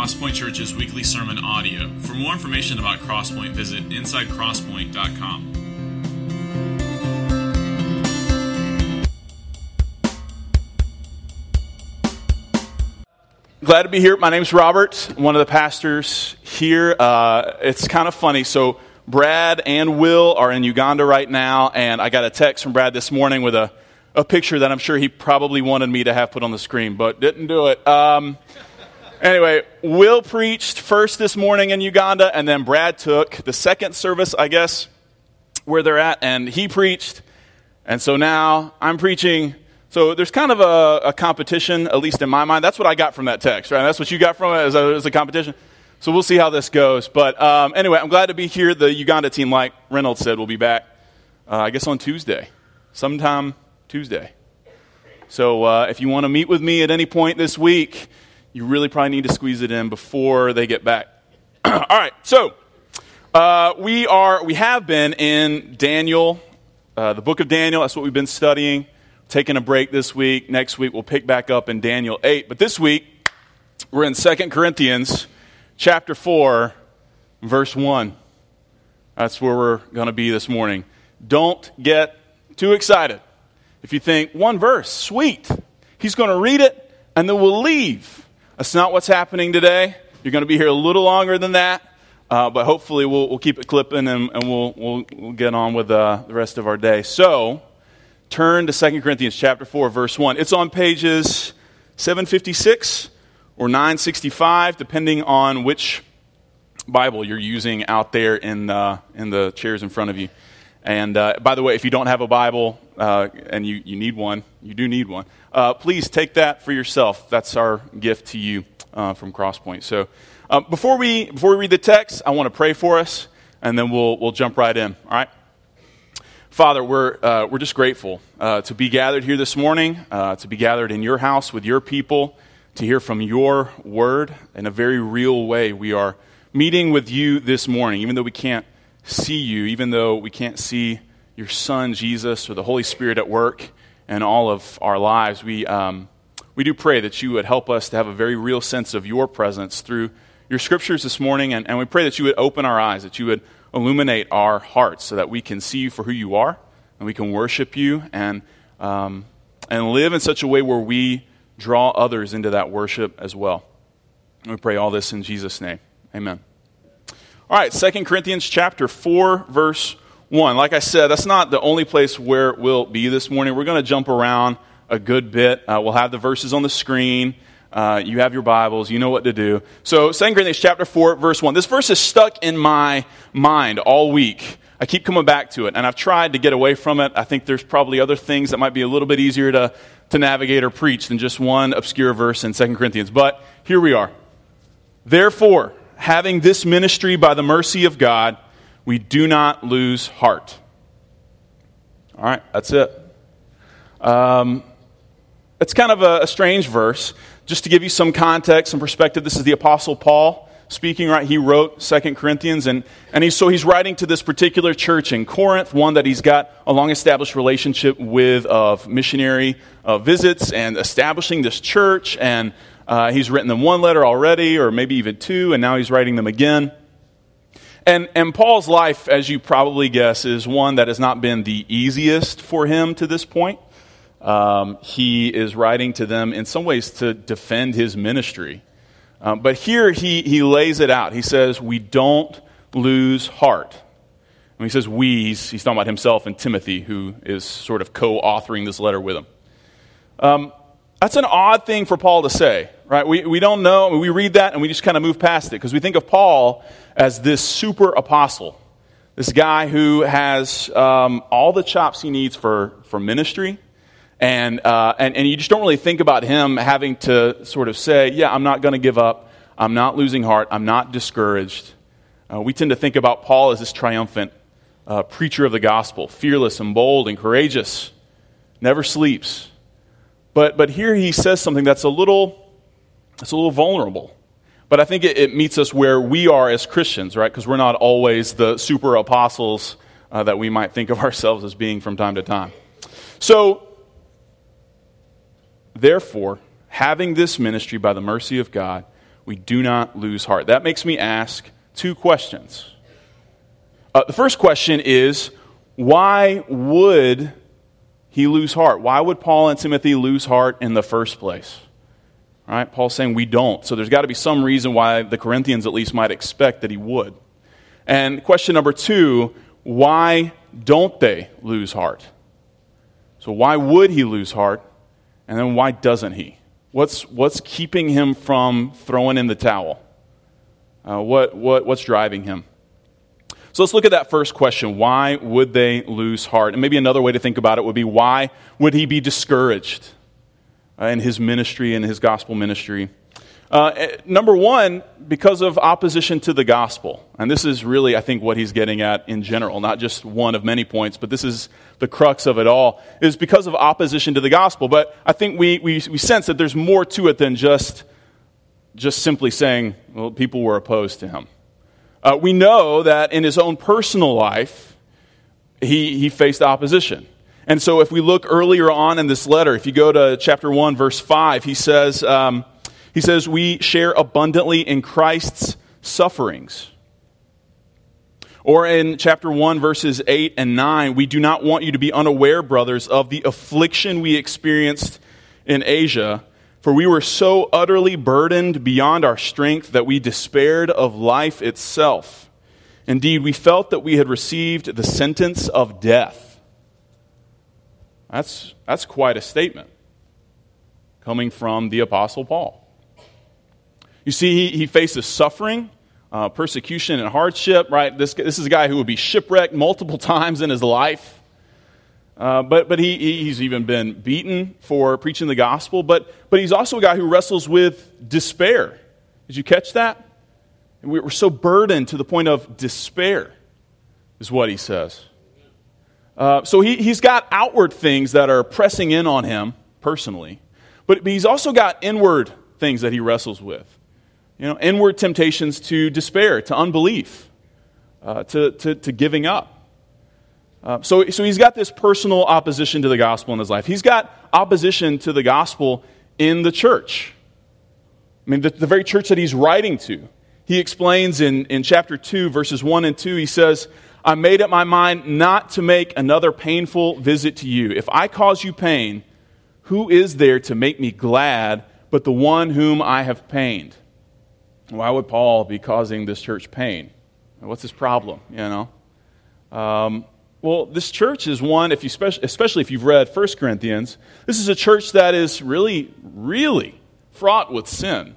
Crosspoint Church's weekly sermon audio. For more information about Crosspoint, visit insidecrosspoint.com. Glad to be here. My name's Robert, one of the pastors here. Uh, it's kind of funny. So, Brad and Will are in Uganda right now, and I got a text from Brad this morning with a, a picture that I'm sure he probably wanted me to have put on the screen, but didn't do it. Um, anyway, Will preached first this morning in Uganda, and then Brad took the second service, I guess, where they're at, and he preached. And so now I'm preaching so there's kind of a, a, competition, at least in my mind. That's what I got from that text, right? That's what you got from it as a, as a competition. So we'll see how this goes. But um, anyway, I'm glad to be here. The Uganda team, like Reynolds said, will be back, uh, I guess, on Tuesday, sometime Tuesday. So uh, if you want to meet with me at any point this week, you really probably need to squeeze it in before they get back. All right, so uh, we are we have been in Daniel, uh, the book of Daniel. That's what we've been studying taking a break this week. Next week, we'll pick back up in Daniel 8. But this week, we're in Second Corinthians chapter 4, verse 1. That's where we're going to be this morning. Don't get too excited. If you think, one verse, sweet, he's going to read it and then we'll leave. That's not what's happening today. You're going to be here a little longer than that. Uh, but hopefully we'll, we'll, keep it clipping and, and we'll, we'll, we'll, get on with uh, the rest of our day. So, turn to 2 Corinthians chapter 4 verse 1. It's on pages 756 or 965 depending on which Bible you're using out there in, uh, in the chairs in front of you. And uh, by the way, if you don't have a Bible uh, and you, you need one, you do need one, uh, please take that for yourself. That's our gift to you uh, from Crosspoint. So uh, before, we, before we read the text, I want to pray for us, and then we'll, we'll jump right in. All right? Father, we're, uh, we're just grateful uh, to be gathered here this morning, to be gathered in your house with your people, to hear from your word in a very real way. We are meeting with you this morning, even though we can't see you, even though we can't see your Son, Jesus, or the Holy Spirit at work in all of our lives. We, um, we do pray that you would help us to have a very real sense of your presence through your scriptures this morning, and, and we pray that you would open our eyes, that you would illuminate our hearts so that we can see you for who you are and we can worship you and, um, and live in such a way where we draw others into that worship as well. And we pray all this in Jesus' name. Amen. All right, Second Corinthians chapter 4, verse 1. Like I said, that's not the only place where we'll be this morning. We're going to jump around a good bit. Uh, we'll have the verses on the screen. Uh, you have your Bibles, you know what to do. So, 2 Corinthians chapter 4, verse 1. This verse is stuck in my mind all week. I keep coming back to it, and I've tried to get away from it. I think there's probably other things that might be a little bit easier to, to navigate or preach than just one obscure verse in 2 Corinthians. But here we are. Therefore, having this ministry by the mercy of God, we do not lose heart. All right, that's it. Um, it's kind of a, a strange verse just to give you some context and perspective, this is the Apostle Paul speaking, right? He wrote Second Corinthians, and, and so he's writing to this particular church in Corinth, one that he's got a long established relationship with of missionary uh, visits and establishing this church. And uh, he's written them one letter already, or maybe even two, and now he's writing them again. And, and Paul's life, as you probably guess, is one that has not been the easiest for him to this point. Um, he is writing to them in some ways to defend his ministry. Um, but here he, he lays it out. He says, We don't lose heart. He says we, he's, he's, talking about himself and Timothy, who is sort of co authoring this letter with him. Um, that's an odd thing for Paul to say, right? We, we don't know. We read that and we just kind of move past it because we think of Paul as this super apostle, this guy who has um, all the chops he needs for, for ministry and, uh, and, and you just don't really think about him having to sort of say, yeah, I'm not going to give up. I'm not losing heart. I'm not discouraged. Uh, we tend to think about Paul as this triumphant uh, preacher of the gospel, fearless and bold and courageous, never sleeps. But, but here he says something that's a little, that's a little vulnerable. But I think it, it meets us where we are as Christians, right? Because we're not always the super apostles uh, that we might think of ourselves as being from time to time. So Therefore, having this ministry by the mercy of God, we do not lose heart. That makes me ask two questions. Uh, the first question is why would he lose heart? Why would Paul and Timothy lose heart in the first place? All right, Paul's saying we don't. So there's got to be some reason why the Corinthians at least might expect that he would. And question number two why don't they lose heart? So, why would he lose heart? And then, why doesn't he? What's, what's keeping him from throwing in the towel? Uh, what, what, what's driving him? So let's look at that first question. Why would they lose heart? And maybe another way to think about it would be why would he be discouraged uh, in his ministry and his gospel ministry? Uh, eh, number one, because of opposition to the gospel. And this is really, I think, what he's getting at in general, not just one of many points, but this is the crux of it all, is because of opposition to the gospel. But I think we, we, we sense that there's more to it than just, just simply saying, well, people were opposed to him. Uh, we know that in his own personal life, he, he faced opposition. And so if we look earlier on in this letter, if you go to chapter 1, verse 5, he says, um, he says, We share abundantly in Christ's sufferings. Or in chapter 1, verses 8 and 9, we do not want you to be unaware, brothers, of the affliction we experienced in Asia, for we were so utterly burdened beyond our strength that we despaired of life itself. Indeed, we felt that we had received the sentence of death. That's, that's quite a statement coming from the Apostle Paul. You see, he, he faces suffering, uh, persecution, and hardship, right? This, this is a guy who would be shipwrecked multiple times in his life. Uh, but but he, he's even been beaten for preaching the gospel. But, but he's also a guy who wrestles with despair. Did you catch that? We're so burdened to the point of despair, is what he says. Uh, so he, he's got outward things that are pressing in on him personally, but, but he's also got inward things that he wrestles with you know, inward temptations to despair, to unbelief, uh, to, to, to, giving up. Uh, so, so he's got this personal opposition to the gospel in his life. He's got opposition to the gospel in the church. I mean, the, the very church that he's writing to. He explains in, in chapter 2, verses 1 and 2, he says, I made up my mind not to make another painful visit to you. If I cause you pain, who is there to make me glad but the one whom I have pained? Why would Paul be causing this church pain? What's his problem? You know. Um, well, this church is one, if you especially if you've read 1 Corinthians, this is a church that is really, really fraught with sin.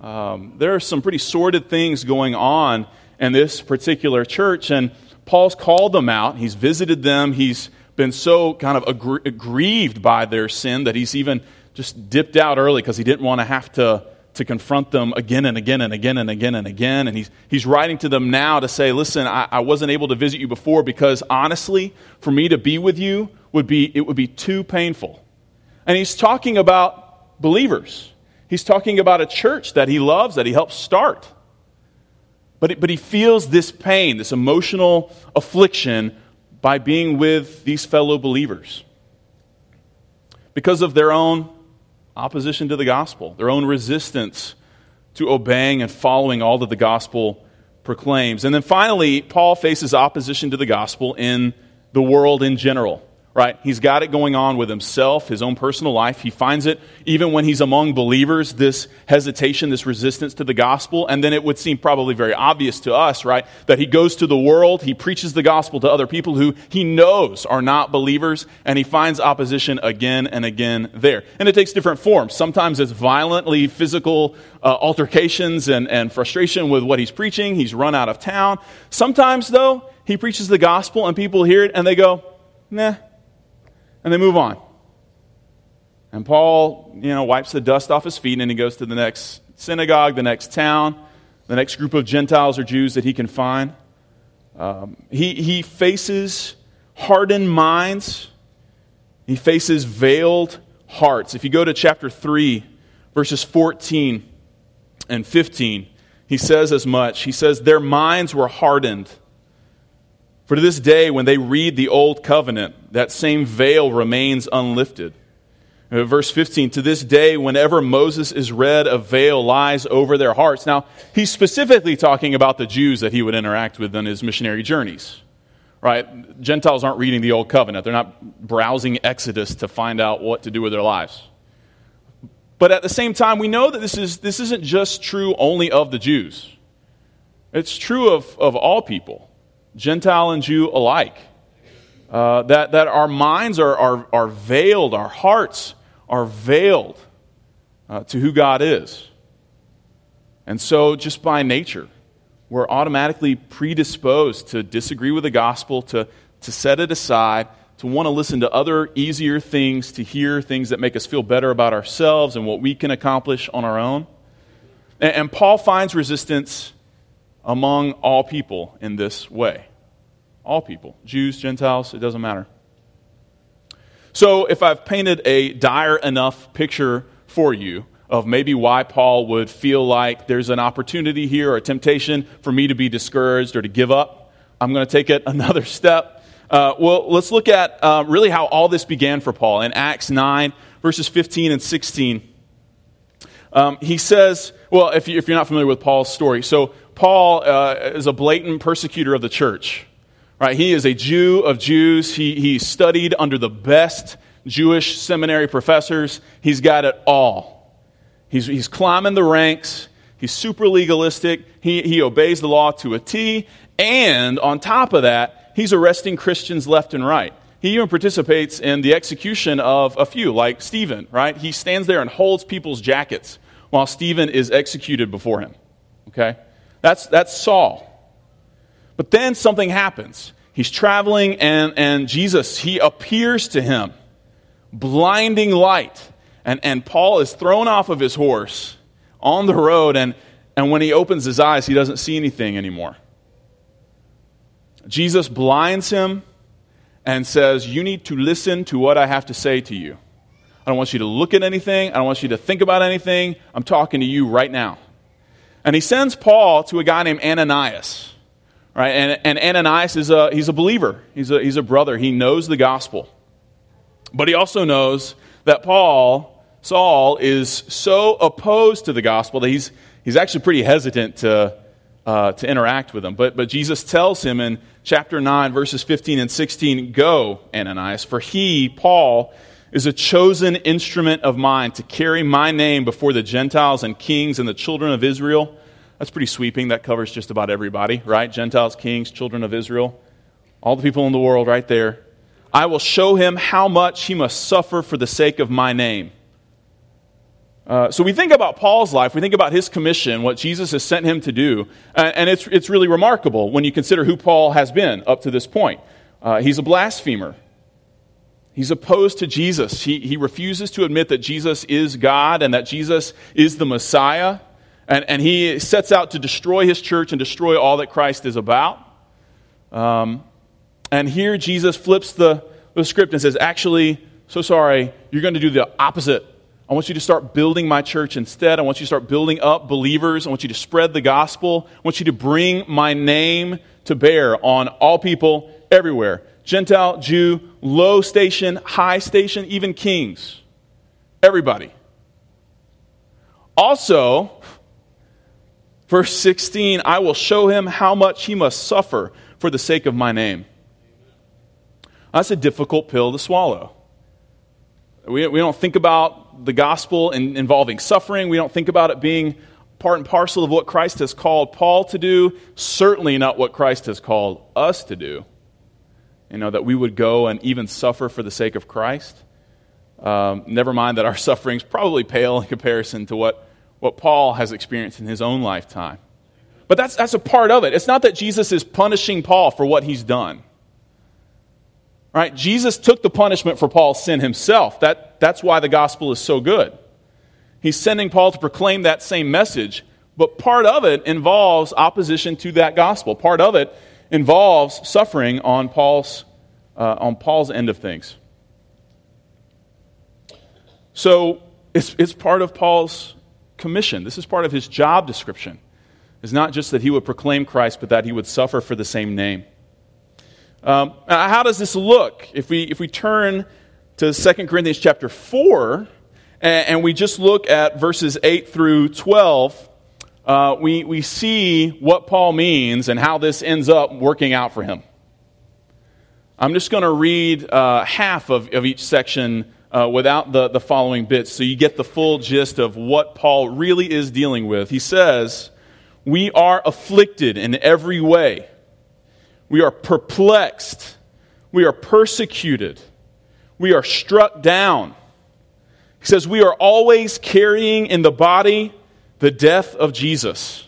Um, there are some pretty sordid things going on in this particular church, and Paul's called them out. He's visited them. He's been so kind of aggrieved by their sin that he's even just dipped out early because he didn't want to have to to confront them again and again and again and again and again. And he's, he's writing to them now to say, listen, I, I wasn't able to visit you before because honestly, for me to be with you would be, it would be too painful. And he's talking about believers. He's talking about a church that he loves, that he helps start. But, it, but he feels this pain, this emotional affliction by being with these fellow believers because of their own opposition to the gospel, their own resistance to obeying and following all that the gospel proclaims. And then finally, Paul faces opposition to the gospel in the world in general right? He's got it going on with himself, his own personal life. He finds it even when he's among believers, this hesitation, this resistance to the gospel. And then it would seem probably very obvious to us, right? That he goes to the world, he preaches the gospel to other people who he knows are not believers, and he finds opposition again and again there. And it takes different forms. Sometimes it's violently physical uh, altercations and, and frustration with what he's preaching. He's run out of town. Sometimes, though, he preaches the gospel and people hear it and they go, nah, and they move on. And Paul, you know, wipes the dust off his feet and he goes to the next synagogue, the next town, the next group of Gentiles or Jews that he can find. Um, he, he faces hardened minds, he faces veiled hearts. If you go to chapter 3, verses 14 and 15, he says as much. He says, Their minds were hardened for to this day, when they read the Old Covenant, that same veil remains unlifted. Uh, verse 15, to this day, whenever Moses is read, a veil lies over their hearts. Now, he's specifically talking about the Jews that he would interact with on his missionary journeys. Right? Gentiles aren't reading the Old Covenant, they're not browsing Exodus to find out what to do with their lives. But at the same time, we know that this, is, this isn't just true only of the Jews, it's true of, of all people, Gentile and Jew alike. Uh, that, that our minds are, are, are veiled, our hearts are veiled uh, to who God is. And so, just by nature, we're automatically predisposed to disagree with the gospel, to, to set it aside, to want to listen to other easier things, to hear things that make us feel better about ourselves and what we can accomplish on our own. And, and Paul finds resistance among all people in this way. All people, Jews, Gentiles, it doesn't matter. So, if I've painted a dire enough picture for you of maybe why Paul would feel like there's an opportunity here or a temptation for me to be discouraged or to give up, I'm going to take it another step. Uh, well, let's look at uh, really how all this began for Paul. In Acts 9, verses 15 and 16, um, he says, well, if, you, are not familiar with Paul's story, so Paul uh, is a blatant persecutor of the church. Right? He is a Jew of Jews. He, he studied under the best Jewish seminary professors. He's got it all. He's, he's climbing the ranks. He's super legalistic. He, he obeys the law to a T. And on top of that, he's arresting Christians left and right. He even participates in the execution of a few, like Stephen, right? He stands there and holds people's jackets while Stephen is executed before him. Okay? That's, that's Saul. But then something happens. He's traveling, and, and Jesus, he appears to him, blinding light. And, and Paul is thrown off of his horse on the road, and, and when he opens his eyes, he doesn't see anything anymore. Jesus blinds him and says, You need to listen to what I have to say to you. I don't want you to look at anything. I don't want you to think about anything. I'm talking to you right now. And he sends Paul to a guy named Ananias. Right? And, and Ananias is a, he's a believer, he's a, he's a brother. He knows the gospel. But he also knows that Paul, Saul, is so opposed to the gospel that he's, he's actually pretty hesitant to, uh, to interact with him. But, but Jesus tells him in chapter 9, verses 15 and 16 Go, Ananias, for he, Paul, is a chosen instrument of mine to carry my name before the Gentiles and kings and the children of Israel that's pretty sweeping. That covers just about everybody, right? Gentiles, kings, children of Israel, all the people in the world right there. I will show him how much he must suffer for the sake of my name. Uh, so we think about Paul's life, we think about his commission, what Jesus has sent him to do, and, and it's, it's really remarkable when you consider who Paul has been up to this point. Uh, he's a blasphemer. He's opposed to Jesus. He, he refuses to admit that Jesus is God and that Jesus is the Messiah. And, and he sets out to destroy his church and destroy all that Christ is about. Um, and here Jesus flips the, the script and says, Actually, so sorry, you're going to do the opposite. I want you to start building my church instead. I want you to start building up believers. I want you to spread the gospel. I want you to bring my name to bear on all people everywhere Gentile, Jew, low station, high station, even kings. Everybody. Also, Verse 16, I will show him how much he must suffer for the sake of my name. That's a difficult pill to swallow. We, we don't think about the gospel in, involving suffering. We don't think about it being part and parcel of what Christ has called Paul to do. Certainly not what Christ has called us to do. You know, that we would go and even suffer for the sake of Christ. Um, never mind that our sufferings probably pale in comparison to what what Paul has experienced in his own lifetime. But that's, that's a part of it. It's not that Jesus is punishing Paul for what he's done. Right? Jesus took the punishment for Paul's sin himself. That, that's why the gospel is so good. He's sending Paul to proclaim that same message, but part of it involves opposition to that gospel. Part of it involves suffering on Paul's, uh, on Paul's end of things. So it's, it's part of Paul's commission. This is part of his job description. It's not just that he would proclaim Christ, but that he would suffer for the same name. Um, how does this look? If we, if we turn to 2 Corinthians chapter 4, and we just look at verses 8 through 12, uh, we, we see what Paul means and how this ends up working out for him. I'm just going to read uh, half of, of each section uh, without the, the following bits so you get the full gist of what Paul really is dealing with. He says, We are afflicted in every way, we are perplexed, we are persecuted, we are struck down. He says, We are always carrying in the body the death of Jesus.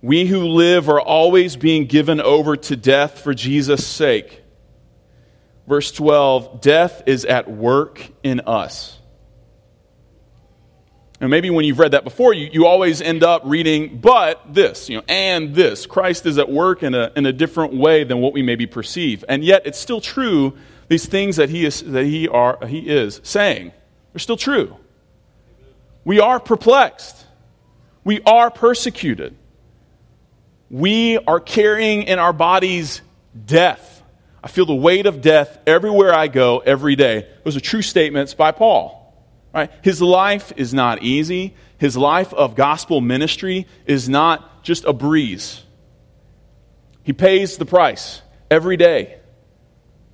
We who live are always being given over to death for Jesus' sake. Verse 12 Death is at work in us. And maybe when you've read that before, you, you always end up reading, but this, you know, and this. Christ is at work in a, in a different way than what we maybe perceive. And yet it's still true, these things that he is, that he are, he is saying, they're still true. We are perplexed. We are persecuted we are carrying in our bodies death. I feel the weight of death everywhere I go every day. Those are true statements by Paul. Right? His life is not easy. His life of gospel ministry is not just a breeze. He pays the price every day.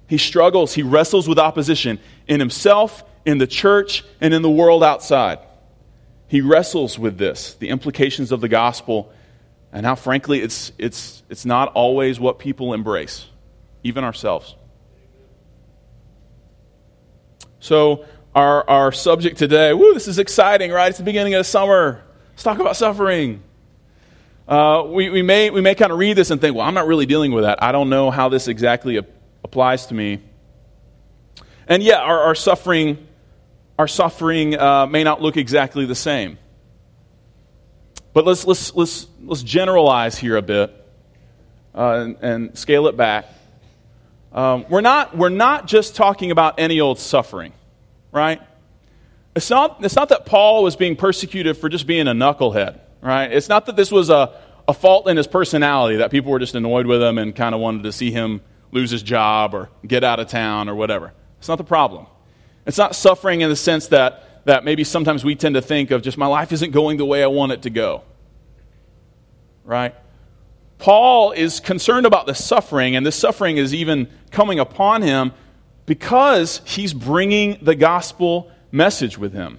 He struggles, he wrestles with opposition in himself, in the church, and in the world outside. He wrestles with this, the implications of the gospel and how, frankly, it's, it's, it's not always what people embrace, even ourselves. So, our, our subject today, woo, this is exciting, right? It's the beginning of summer. Let's talk about suffering. Uh, we, we may, we may kind of read this and think, well, I'm not really dealing with that. I don't know how this exactly applies to me. And yeah, our, our suffering, our suffering uh, may not look exactly the same. But let's, let's, let's, let's generalize here a bit uh, and, and, scale it back. Um, we're, not, we're not just talking about any old suffering, right? It's not, it's not that Paul was being persecuted for just being a knucklehead, right? It's not that this was a, a fault in his personality, that people were just annoyed with him and kind of wanted to see him lose his job or get out of town or whatever. It's not the problem. It's not suffering in the sense that that maybe sometimes we tend to think of just my life isn't going the way I want it to go. Right? Paul is concerned about the suffering, and this suffering is even coming upon him because he's bringing the gospel message with him.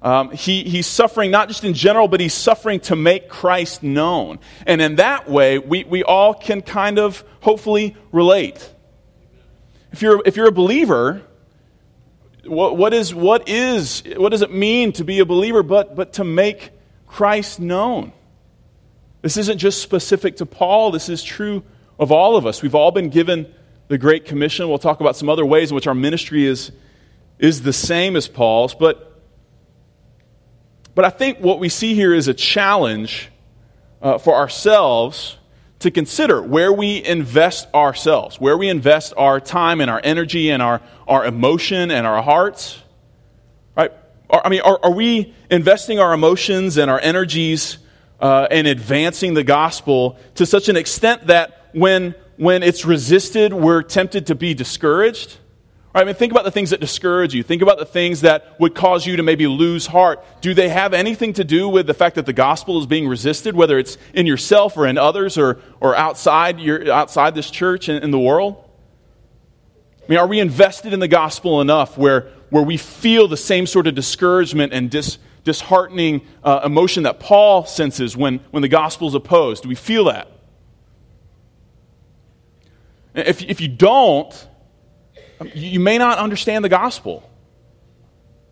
Um, he, he's suffering not just in general, but he's suffering to make Christ known. And in that way, we, we all can kind of hopefully relate. If you're, if you're a believer, what, what, is, what, is, what does it mean to be a believer but, but to make Christ known? This isn't just specific to Paul, this is true of all of us. We've all been given the Great Commission. We'll talk about some other ways in which our ministry is, is the same as Paul's. But, but I think what we see here is a challenge uh, for ourselves to consider where we invest ourselves, where we invest our time and our energy and our, our emotion and our hearts. Right? I mean, are, are we investing our emotions and our energies uh, advancing the gospel to such an extent that when, when it's resisted, we're tempted to be discouraged? Right, I mean, think about the things that discourage you. Think about the things that would cause you to maybe lose heart. Do they have anything to do with the fact that the gospel is being resisted, whether it's in yourself or in others or, or outside, your, outside this church and in the world? I mean, are we invested in the gospel enough where, where we feel the same sort of discouragement and dis, disheartening uh, emotion that Paul senses when, when the gospel is opposed? Do we feel that? If, if you don't, you may not understand the gospel.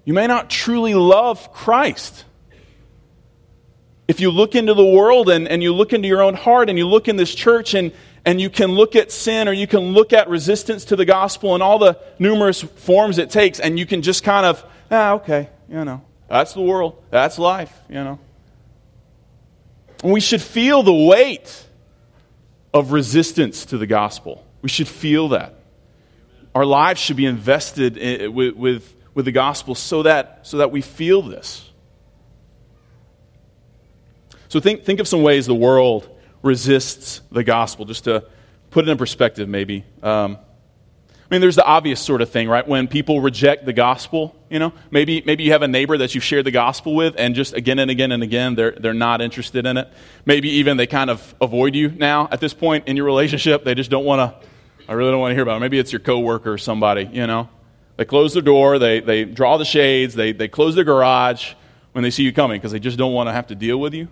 You may not truly love Christ. If you look into the world and, and you look into your own heart and you look in this church and, and you can look at sin or you can look at resistance to the gospel and all the numerous forms it takes, and you can just kind of, ah, okay, you know, that's the world, that's life, you know. And we should feel the weight of resistance to the gospel. We should feel that our lives should be invested in, with, with, with the gospel so that, so that we feel this. So think, think of some ways the world resists the gospel, just to put it in perspective, maybe. Um, I mean, there's the obvious sort of thing, right? When people reject the gospel, you know, maybe, maybe you have a neighbor that you've shared the gospel with, and just again and again and again, they're, they're not interested in it. Maybe even they kind of avoid you now at this point in your relationship. They just don't want to, I really don't want to hear about it. Maybe it's your coworker or somebody, you know. They close their door, they, they draw the shades, they, they close their garage when they see you coming because they just don't want to have to deal with you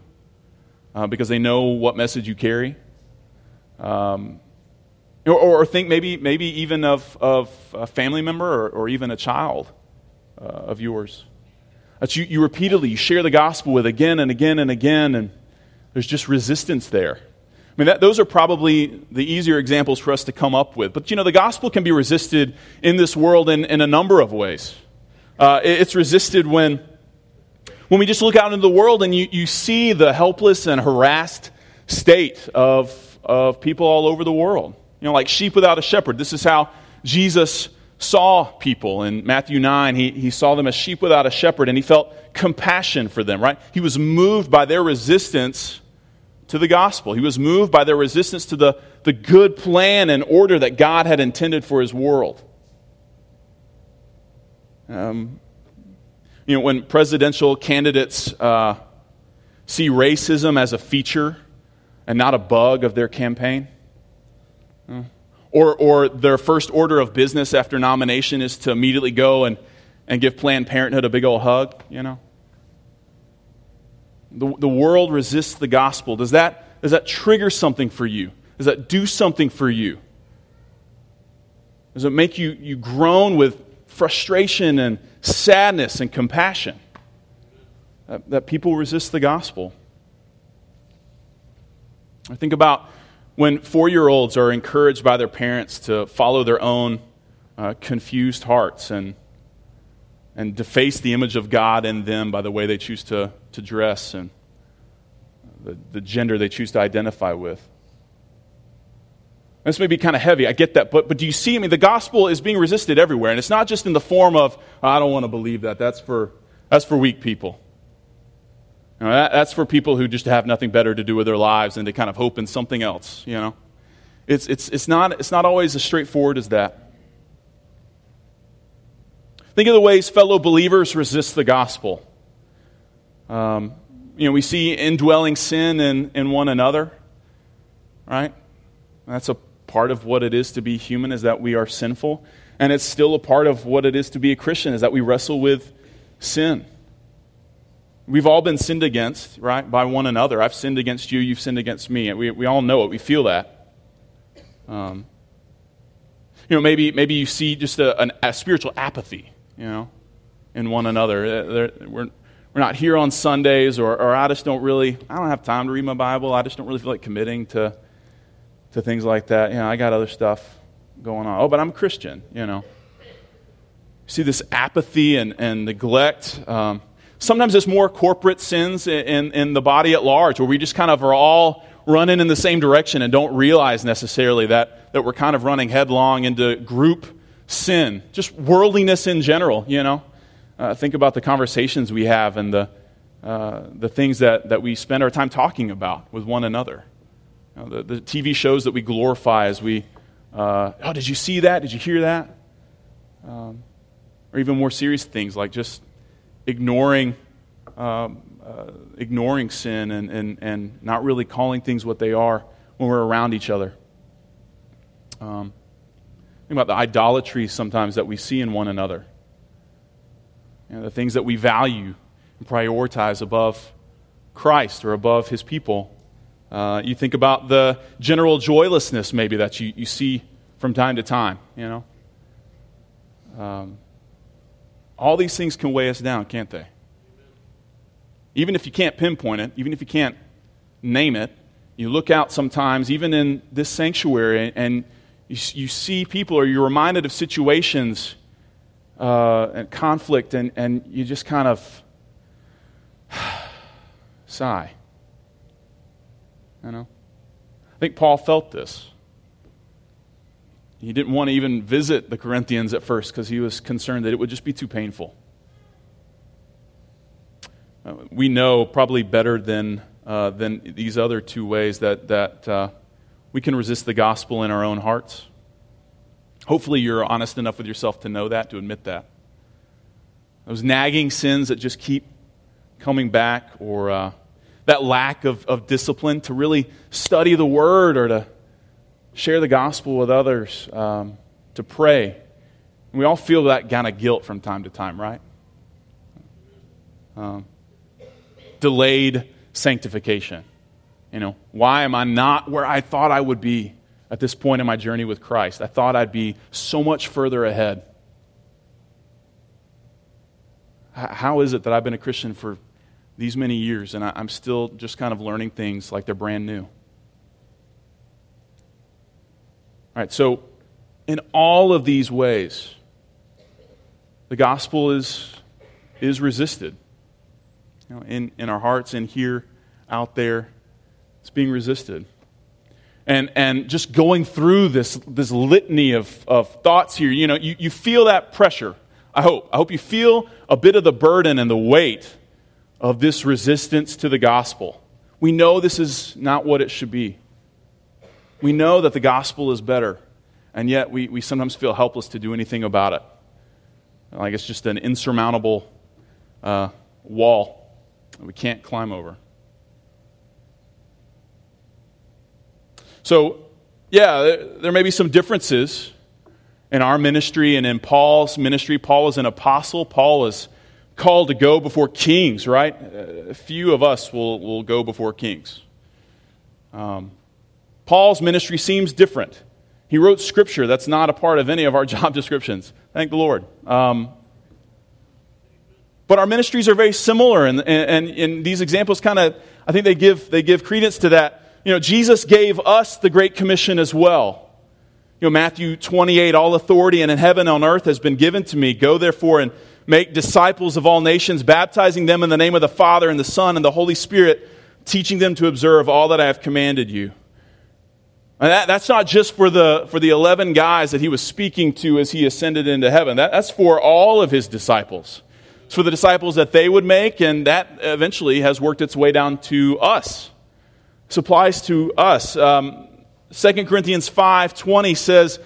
uh, because they know what message you carry. Um, or, or, think maybe, maybe even of, of a family member or, or even a child uh, of yours that you, you repeatedly you share the gospel with again and again and again, and there's just resistance there. I mean, that, those are probably the easier examples for us to come up with. But, you know, the gospel can be resisted in this world in, in a number of ways. Uh, it's resisted when, when we just look out into the world and you, you see the helpless and harassed state of, of people all over the world. You know, like sheep without a shepherd. This is how Jesus saw people. In Matthew 9, he, he saw them as sheep without a shepherd, and he felt compassion for them, right? He was moved by their resistance to the gospel. He was moved by their resistance to the, the good plan and order that God had intended for his world. Um, you know, when presidential candidates uh, see racism as a feature and not a bug of their campaign, or, or their first order of business after nomination is to immediately go and, and give Planned Parenthood a big old hug, you know? The, the world resists the gospel. Does that, does that trigger something for you? Does that do something for you? Does it make you, you groan with frustration and sadness and compassion? That, that people resist the gospel. I think about when four year olds are encouraged by their parents to follow their own uh, confused hearts and, and deface the image of God in them by the way they choose to, to dress and the, the gender they choose to identify with. This may be kind of heavy, I get that, but, but do you see? I mean, the gospel is being resisted everywhere, and it's not just in the form of, oh, I don't want to believe that. That's for, that's for weak people. You know, that, that's for people who just have nothing better to do with their lives and to kind of hope in something else, you know. It's, it's, it's, not, it's not always as straightforward as that. Think of the ways fellow believers resist the gospel. Um, you know, we see indwelling sin in, in one another, right? That's a part of what it is to be human, is that we are sinful. And it's still a part of what it is to be a Christian, is that we wrestle with sin. We've all been sinned against, right, by one another. I've sinned against you, you've sinned against me. We, we all know it, we feel that. Um, you know, maybe, maybe you see just a, an, a spiritual apathy, you know, in one another. Uh, we're, we're not here on Sundays, or, or I just don't really, I don't have time to read my Bible. I just don't really feel like committing to, to things like that. You know, I got other stuff going on. Oh, but I'm Christian, you know. See this apathy and, and neglect. Um, Sometimes it's more corporate sins in, in the body at large, where we just kind of are all running in the same direction and don't realize necessarily that, that we're kind of running headlong into group sin, just worldliness in general, you know. Uh, think about the conversations we have and the, uh, the things that, that we spend our time talking about with one another. You know, the, the TV shows that we glorify as we, uh, oh, did you see that? Did you hear that? Um, or even more serious things like just ignoring, um, uh, ignoring sin and, and, and not really calling things what they are when we're around each other. Um, think about the idolatry sometimes that we see in one another. You know, the things that we value and prioritize above Christ or above his people. Uh, you think about the general joylessness, maybe, that you, you see from time to time, you know. Um, all these things can weigh us down, can't they? Even if you can't pinpoint it, even if you can't name it, you look out sometimes, even in this sanctuary, and you, you see people or you're reminded of situations uh, and conflict, and, and you just kind of sigh. You know? I think Paul felt this. He didn't want to even visit the Corinthians at first because he was concerned that it would just be too painful. Uh, we know probably better than, uh, than these other two ways that, that uh, we can resist the gospel in our own hearts. Hopefully, you're honest enough with yourself to know that, to admit that. Those nagging sins that just keep coming back, or uh, that lack of, of discipline to really study the Word or to share the gospel with others, um, to pray. And we all feel that kind of guilt from time to time, right? Um, delayed sanctification. You know, why am I not where I thought I would be at this point in my journey with Christ? I thought I'd be so much further ahead. How is it that I've been a Christian for these many years and I'm still just kind of learning things like they're brand new? All right, so in all of these ways, the gospel is, is resisted. You know, in, in our hearts, in here, out there, it's being resisted. And, and just going through this, this litany of, of thoughts here, you know, you, you feel that pressure I hope. I hope you feel a bit of the burden and the weight of this resistance to the gospel. We know this is not what it should be. We know that the gospel is better, and yet we, we sometimes feel helpless to do anything about it. Like it's just an insurmountable uh, wall that we can't climb over. So, yeah, there, may be some differences in our ministry and in Paul's ministry. Paul was an apostle. Paul was called to go before kings, right? A few of us will, will go before kings. Um, Paul's ministry seems different. He wrote scripture that's not a part of any of our job descriptions. Thank the Lord. Um, but our ministries are very similar, and, and, and these examples kind of, I think they give, they give credence to that. You know, Jesus gave us the Great Commission as well. You know, Matthew 28, all authority and in heaven and on earth has been given to me. Go therefore and make disciples of all nations, baptizing them in the name of the Father and the Son and the Holy Spirit, teaching them to observe all that I have commanded you. And that, that's not just for the, for the 11 guys that he was speaking to as he ascended into heaven. That, that's for all of his disciples. It's for the disciples that they would make, and that eventually has worked its way down to us. Supplies to us. Um, 2 Corinthians 5:20 says,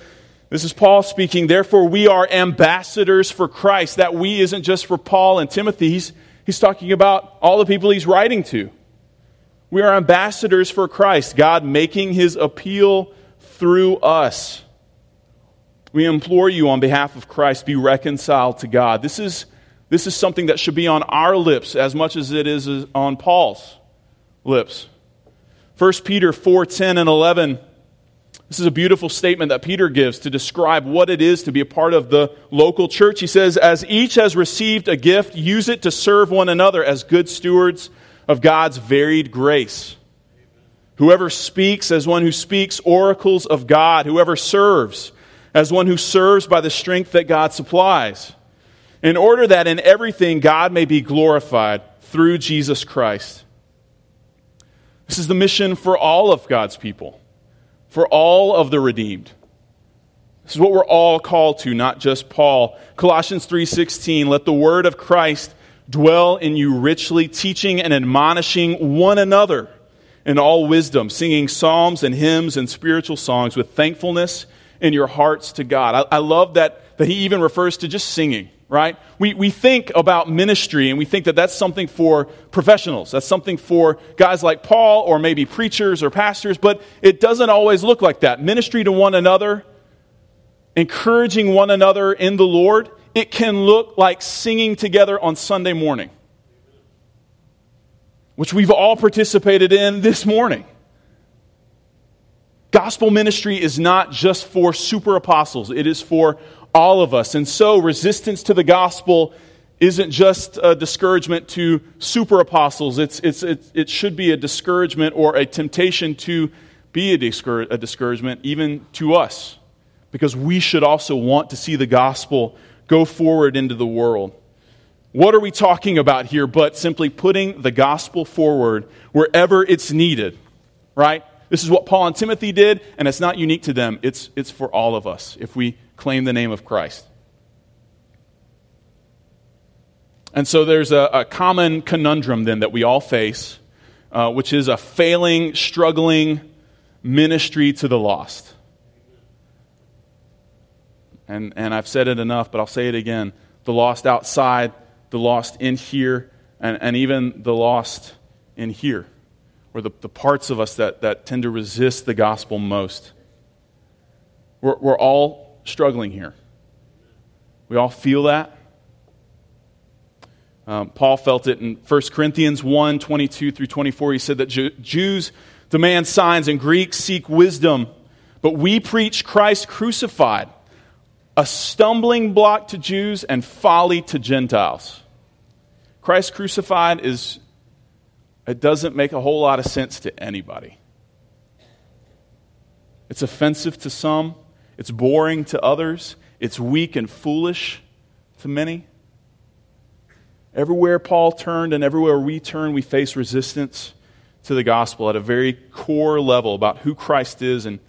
this is Paul speaking, therefore we are ambassadors for Christ. That we isn't just for Paul and Timothy. He's, he's talking about all the people he's writing to. We are ambassadors for Christ, God making his appeal through us. We implore you on behalf of Christ, be reconciled to God. This is, this is something that should be on our lips as much as it is on Paul's lips. 1 Peter 4 10 and 11 this is a beautiful statement that Peter gives to describe what it is to be a part of the local church. He says, As each has received a gift, use it to serve one another as good stewards of God's varied grace. Whoever speaks as one who speaks oracles of God, whoever serves as one who serves by the strength that God supplies, in order that in everything God may be glorified through Jesus Christ. This is the mission for all of God's people for all of the redeemed. This is what we're all called to, not just Paul. Colossians 3:16, let the word of Christ dwell in you richly, teaching and admonishing one another in all wisdom, singing psalms and hymns and spiritual songs with thankfulness in your hearts to God. I, I love that, that he even refers to just singing right? We, we think about ministry and we think that that's something for professionals. That's something for guys like Paul or maybe preachers or pastors, but it doesn't always look like that. Ministry to one another, encouraging one another in the Lord, it can look like singing together on Sunday morning, which we've all participated in this morning. Gospel ministry is not just for super apostles, it is for all of us. And so, resistance to the gospel isn't just a discouragement to super apostles, it's, it's, it, it should be a discouragement or a temptation to be a, discour- a discouragement even to us, because we should also want to see the gospel go forward into the world. What are we talking about here but simply putting the gospel forward wherever it's needed, right? This is what Paul and Timothy did, and it's not unique to them. It's, it's for all of us if we claim the name of Christ. And so there's a, a common conundrum then that we all face, uh, which is a failing, struggling ministry to the lost. And, and I've said it enough, but I'll say it again. The lost outside, the lost in here, and, and even the lost in here, or the, the parts of us that, that tend to resist the gospel most. We're, we're all struggling here. We all feel that. Um, Paul felt it in 1 Corinthians 1 22 through 24. He said that Jew- Jews demand signs and Greeks seek wisdom, but we preach Christ crucified, a stumbling block to Jews and folly to Gentiles. Christ crucified is, it doesn't make a whole lot of sense to anybody. It's offensive to some, it's boring to others, it's weak and foolish to many. Everywhere Paul turned and everywhere we turn, we face resistance to the gospel at a very core level about who Christ is and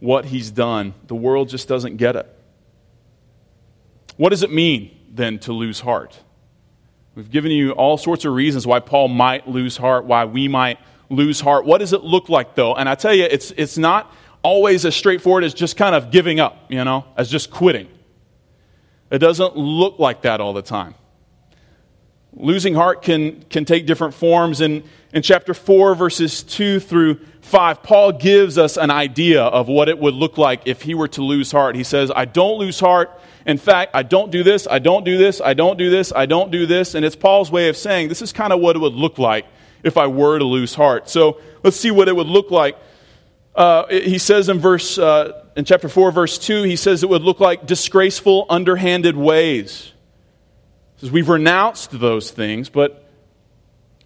what he's done. The world just doesn't get it. What does it mean then to lose heart? We've given you all sorts of reasons why Paul might lose heart, why we might lose heart. What does it look like, though? And I tell you, it's, it's not always as straightforward as just kind of giving up, you know, as just quitting. It doesn't look like that all the time. Losing heart can, can take different forms. In, in chapter 4, verses 2 through 5, Paul gives us an idea of what it would look like if he were to lose heart. He says, I don't lose heart. In fact, I don't do this, I don't do this, I don't do this, I don't do this. And it's Paul's way of saying, this is kind of what it would look like if I were to lose heart. So let's see what it would look like. Uh, he says in verse, uh, in chapter 4, verse 2, he says it would look like disgraceful, underhanded ways he says we've renounced those things, but,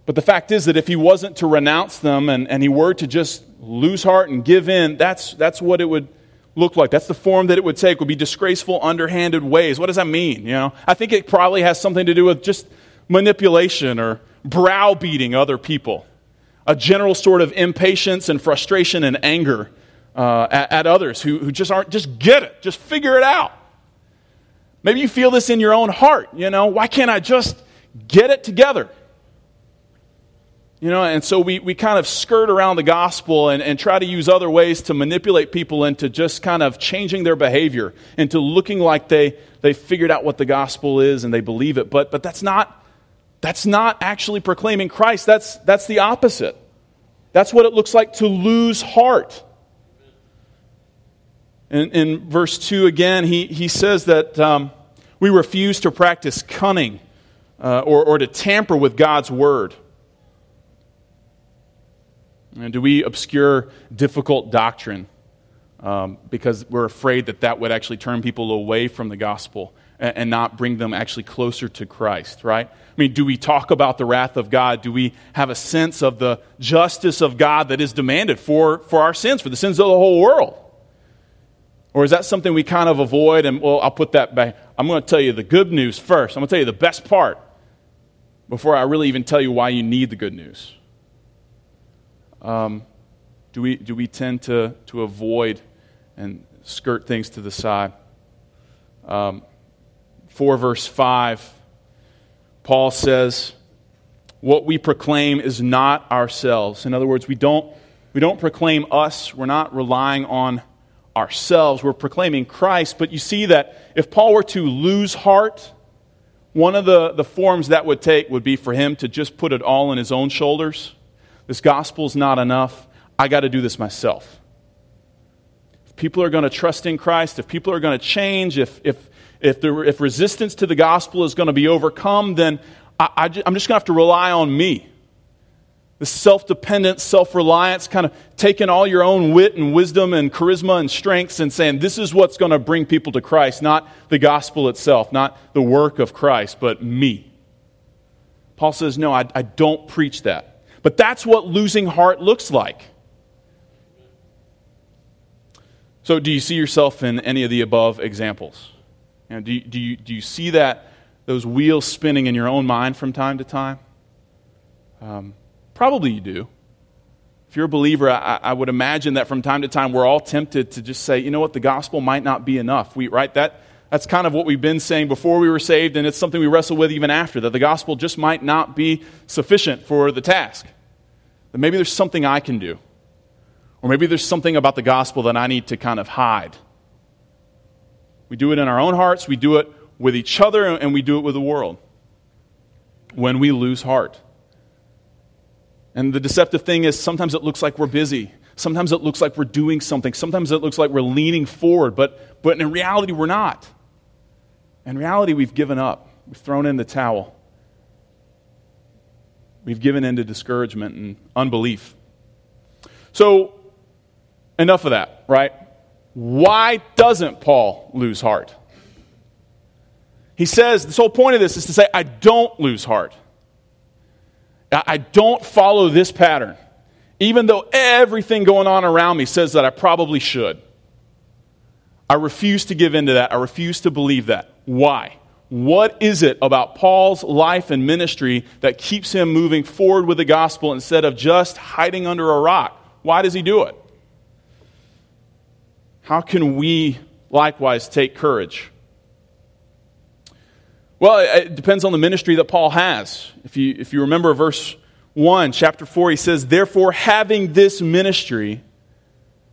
but the fact is that if he wasn't to renounce them and, and he were to just lose heart and give in, that's, that's what it would look like. That's the form that it would take, would be disgraceful, underhanded ways. What does that mean? You know, I think it probably has something to do with just manipulation or browbeating other people, a general sort of impatience and frustration and anger uh, at, at others who, who just aren't, just get it, just figure it out. Maybe you feel this in your own heart, you know, why can't I just get it together? You know, and so we, we kind of skirt around the gospel and, and try to use other ways to manipulate people into just kind of changing their behavior, into looking like they, they figured out what the gospel is and they believe it. But, but that's, not, that's not actually proclaiming Christ. That's, that's the opposite. That's what it looks like to lose heart. In, in verse 2 again, he, he says that um, we refuse to practice cunning uh, or, or to tamper with God's word. And do we obscure difficult doctrine um, because we're afraid that that would actually turn people away from the gospel and, not bring them actually closer to Christ, right? I mean, do we talk about the wrath of God? Do we have a sense of the justice of God that is demanded for, for our sins, for the sins of the whole world? Or is that something we kind of avoid and, well, I'll put that back. I'm going to tell you the good news first. I'm going to tell you the best part before I really even tell you why you need the good news. Um, do, we, do we tend to, to avoid and skirt things to the side? Um, 4 verse 5, Paul says, What we proclaim is not ourselves. In other words, we don't, we don't proclaim us, we're not relying on ourselves. We're proclaiming Christ. But you see that if Paul were to lose heart, one of the, the forms that would take would be for him to just put it all on his own shoulders. This gospel's not enough. I got to do this myself. If people are going to trust in Christ, if people are going to change, if, if, if, the, if resistance to the gospel is going to be overcome, then I, I, I'm just going to have to rely on me the self dependent, self reliance, kind of taking all your own wit and wisdom and charisma and strengths and saying, this is what's going to bring people to Christ, not the gospel itself, not the work of Christ, but me. Paul says, no, I, I don't preach that. But that's what losing heart looks like. So, do you see yourself in any of the above examples? You know, do, you, do, you, do you see that, those wheels spinning in your own mind from time to time? Um, Probably you do. If you're a believer, I, I, would imagine that from time to time we're all tempted to just say, you know what, the gospel might not be enough. We, right? That, that's kind of what we've been saying before we were saved, and it's something we wrestle with even after, that the gospel just might not be sufficient for the task. That maybe there's something I can do. Or maybe there's something about the gospel that I need to kind of hide. We do it in our own hearts, we do it with each other, and we do it with the world. When we lose heart. And the deceptive thing is sometimes it looks like we're busy. Sometimes it looks like we're doing something. Sometimes it looks like we're leaning forward, but, but in reality, we're not. In reality, we've given up. We've thrown in the towel. We've given in to discouragement and unbelief. So, enough of that, right? Why doesn't Paul lose heart? He says, this whole point of this is to say, I don't lose heart. I don't follow this pattern, even though everything going on around me says that I probably should. I refuse to give in to that. I refuse to believe that. Why? What is it about Paul's life and ministry that keeps him moving forward with the gospel instead of just hiding under a rock? Why does he do it? How can we likewise take courage? Well, it depends on the ministry that Paul has. If you, if you remember verse 1, chapter 4, he says, Therefore, having this ministry,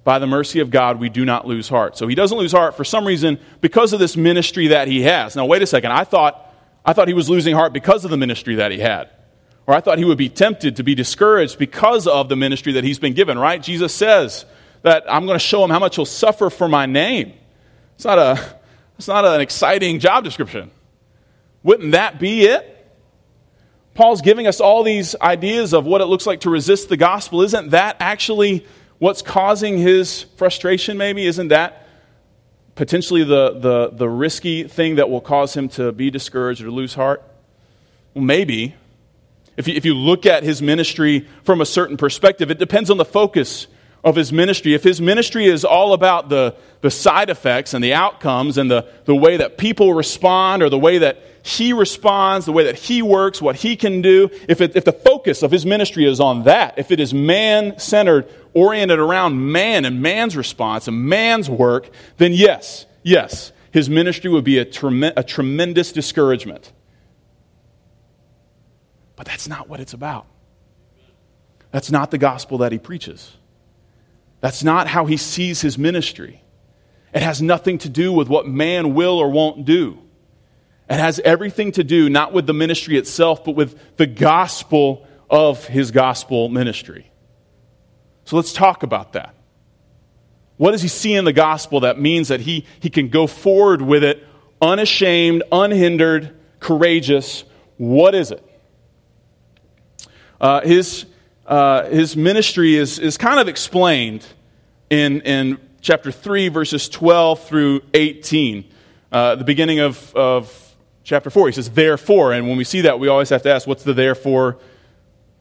by the mercy of God, we do not lose heart. So he doesn't lose heart for some reason because of this ministry that he has. Now, wait a second. I thought, I thought he was losing heart because of the ministry that he had. Or I thought he would be tempted to be discouraged because of the ministry that he's been given, right? Jesus says that I'm going to show him how much he'll suffer for my name. It's not, a, it's not an exciting job description. Wouldn't that be it? Paul's giving us all these ideas of what it looks like to resist the gospel. Isn't that actually what's causing his frustration, maybe? Isn't that potentially the, the, the risky thing that will cause him to be discouraged or lose heart? Well, maybe. If you, if you look at his ministry from a certain perspective, it depends on the focus of his ministry. If his ministry is all about the, the side effects and the outcomes and the, the way that people respond or the way that he responds, the way that he works, what he can do, if, it, if the focus of his ministry is on that, if it is man centered, oriented around man and man's response and man's work, then yes, yes, his ministry would be a, trem- a tremendous discouragement. But that's not what it's about. That's not the gospel that he preaches. That's not how he sees his ministry. It has nothing to do with what man will or won't do. It has everything to do not with the ministry itself, but with the gospel of his gospel ministry. So let's talk about that. What does he see in the gospel that means that he, he can go forward with it unashamed, unhindered, courageous? What is it? Uh, his, uh, his ministry is, is kind of explained in, in chapter 3, verses 12 through 18. Uh, the beginning of, of chapter 4, he says, therefore. And when we see that, we always have to ask, what's the therefore?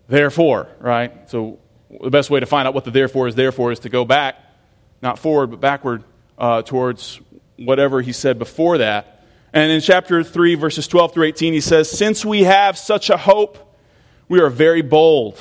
Therefore, right? So the best way to find out what the therefore is therefore is to go back, not forward, but backward uh, towards whatever he said before that. And in chapter 3, verses 12 through 18, he says, Since we have such a hope, we are very bold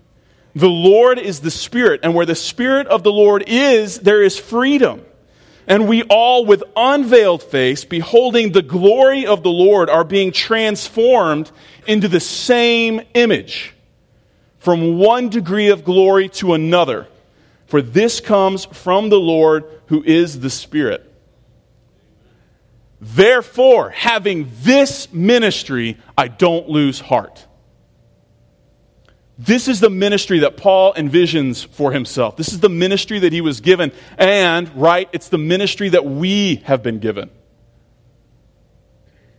The Lord is the Spirit, and where the Spirit of the Lord is, there is freedom. And we all, with unveiled face, beholding the glory of the Lord, are being transformed into the same image, from one degree of glory to another. For this comes from the Lord, who is the Spirit. Therefore, having this ministry, I don't lose heart. This is the ministry that Paul envisions for himself. This is the ministry that he was given. And, right, it's the ministry that we have been given.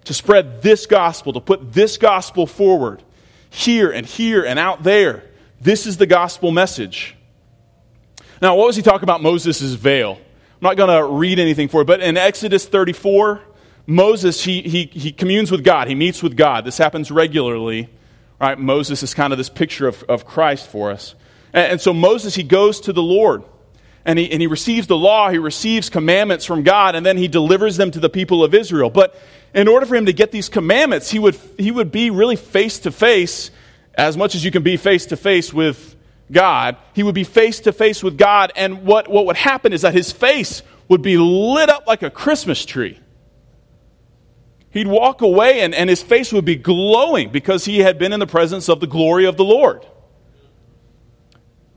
To spread this gospel, to put this gospel forward, here and here and out there. This is the gospel message. Now, what was he talking about Moses' veil? I'm not going to read anything for it, but in Exodus 34, Moses, he, he, he communes with God. He meets with God. This happens regularly. Right? Moses is kind of this picture of, of Christ for us. And, and so Moses, he goes to the Lord and he, and he receives the law, he receives commandments from God, and then he delivers them to the people of Israel. But in order for him to get these commandments, he would, he would be really face to face, as much as you can be face to face with God. He would be face to face with God, and what, what would happen is that his face would be lit up like a Christmas tree. He'd walk away, and, and his face would be glowing because he had been in the presence of the glory of the Lord.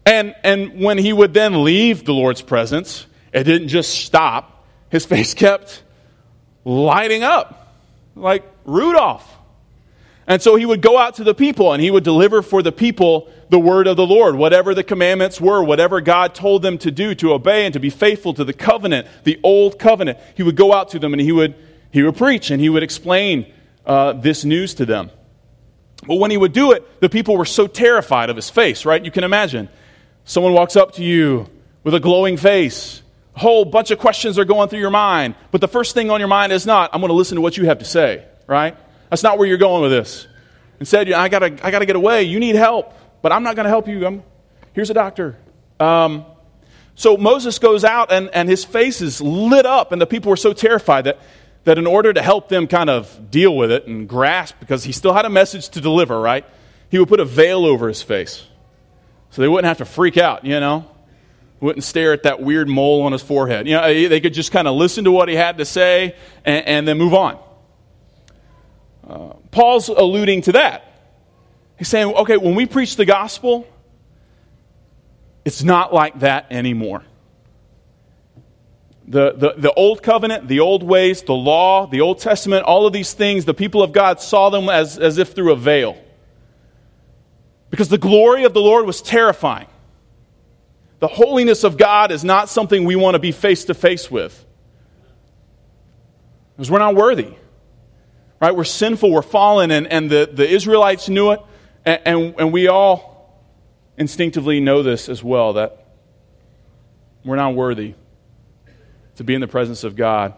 And, and when he would then leave the Lord's presence, it didn't just stop, his face kept lighting up like Rudolph. And so he would go out to the people and he would deliver for the people the word of the Lord, whatever the commandments were, whatever God told them to do, to obey and to be faithful to the covenant, the old covenant. He would go out to them and he would, he would preach and he would explain uh, this news to them. But when he would do it, the people were so terrified of his face, right? You can imagine. Someone walks up to you with a glowing face a whole bunch of questions are going through your mind, but the first thing on your mind is not, I'm going to listen to what you have to say, right? That's not where you're going with this. Instead, I got to I gotta get away. You need help, but I'm not going to help you. I'm, here's a doctor. Um, so Moses goes out, and, and his face is lit up, and the people were so terrified that, that in order to help them kind of deal with it and grasp, because he still had a message to deliver, right? He would put a veil over his face so they wouldn't have to freak out, you know? wouldn't stare at that weird mole on his forehead. You know, they could just kind of listen to what he had to say and, and then move on. Uh, Paul's alluding to that. He's saying, okay, when we preach the gospel, it's not like that anymore. The, the, the old covenant, the old ways, the law, the Old Testament, all of these things, the people of God saw them as, as if through a veil. Because the glory of the Lord was terrifying. The holiness of God is not something we want to be face to face with. Because we're not worthy. Right? We're sinful, we're fallen, and, and the, the Israelites knew it, and, and, and we all instinctively know this as well that we're not worthy to be in the presence of God.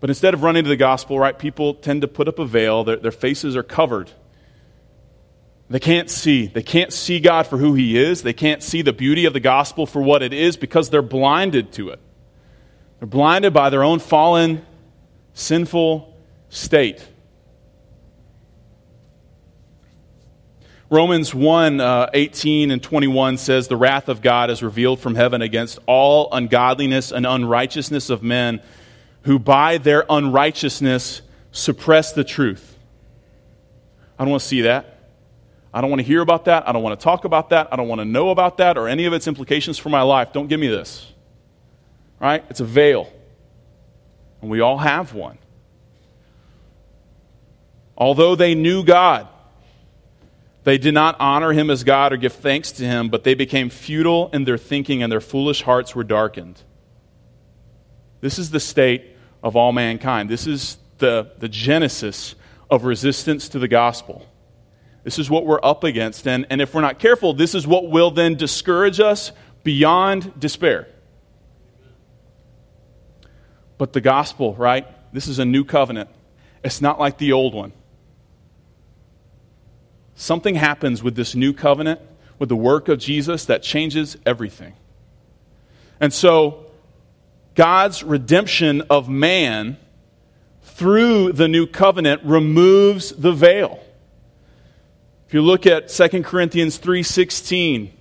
But instead of running to the gospel, right, people tend to put up a veil, their, their faces are covered they can't see. They can't see God for who He is. They can't see the beauty of the gospel for what it is because they're blinded to it. They're blinded by their own fallen, sinful state. Romans 1 uh, 18 and 21 says, The wrath of God is revealed from heaven against all ungodliness and unrighteousness of men who by their unrighteousness suppress the truth. I don't want to see that. I don't want to hear about that. I don't want to talk about that. I don't want to know about that or any of its implications for my life. Don't give me this. Right? It's a veil. And we all have one. Although they knew God, they did not honor him as God or give thanks to him, but they became futile in their thinking and their foolish hearts were darkened. This is the state of all mankind. This is the, the genesis of resistance to the gospel. This is what we're up against. And, and if we're not careful, this is what will then discourage us beyond despair. But the gospel, right? This is a new covenant. It's not like the old one. Something happens with this new covenant, with the work of Jesus, that changes everything. And so, God's redemption of man through the new covenant removes the veil. If you look at 2 Corinthians 3:16,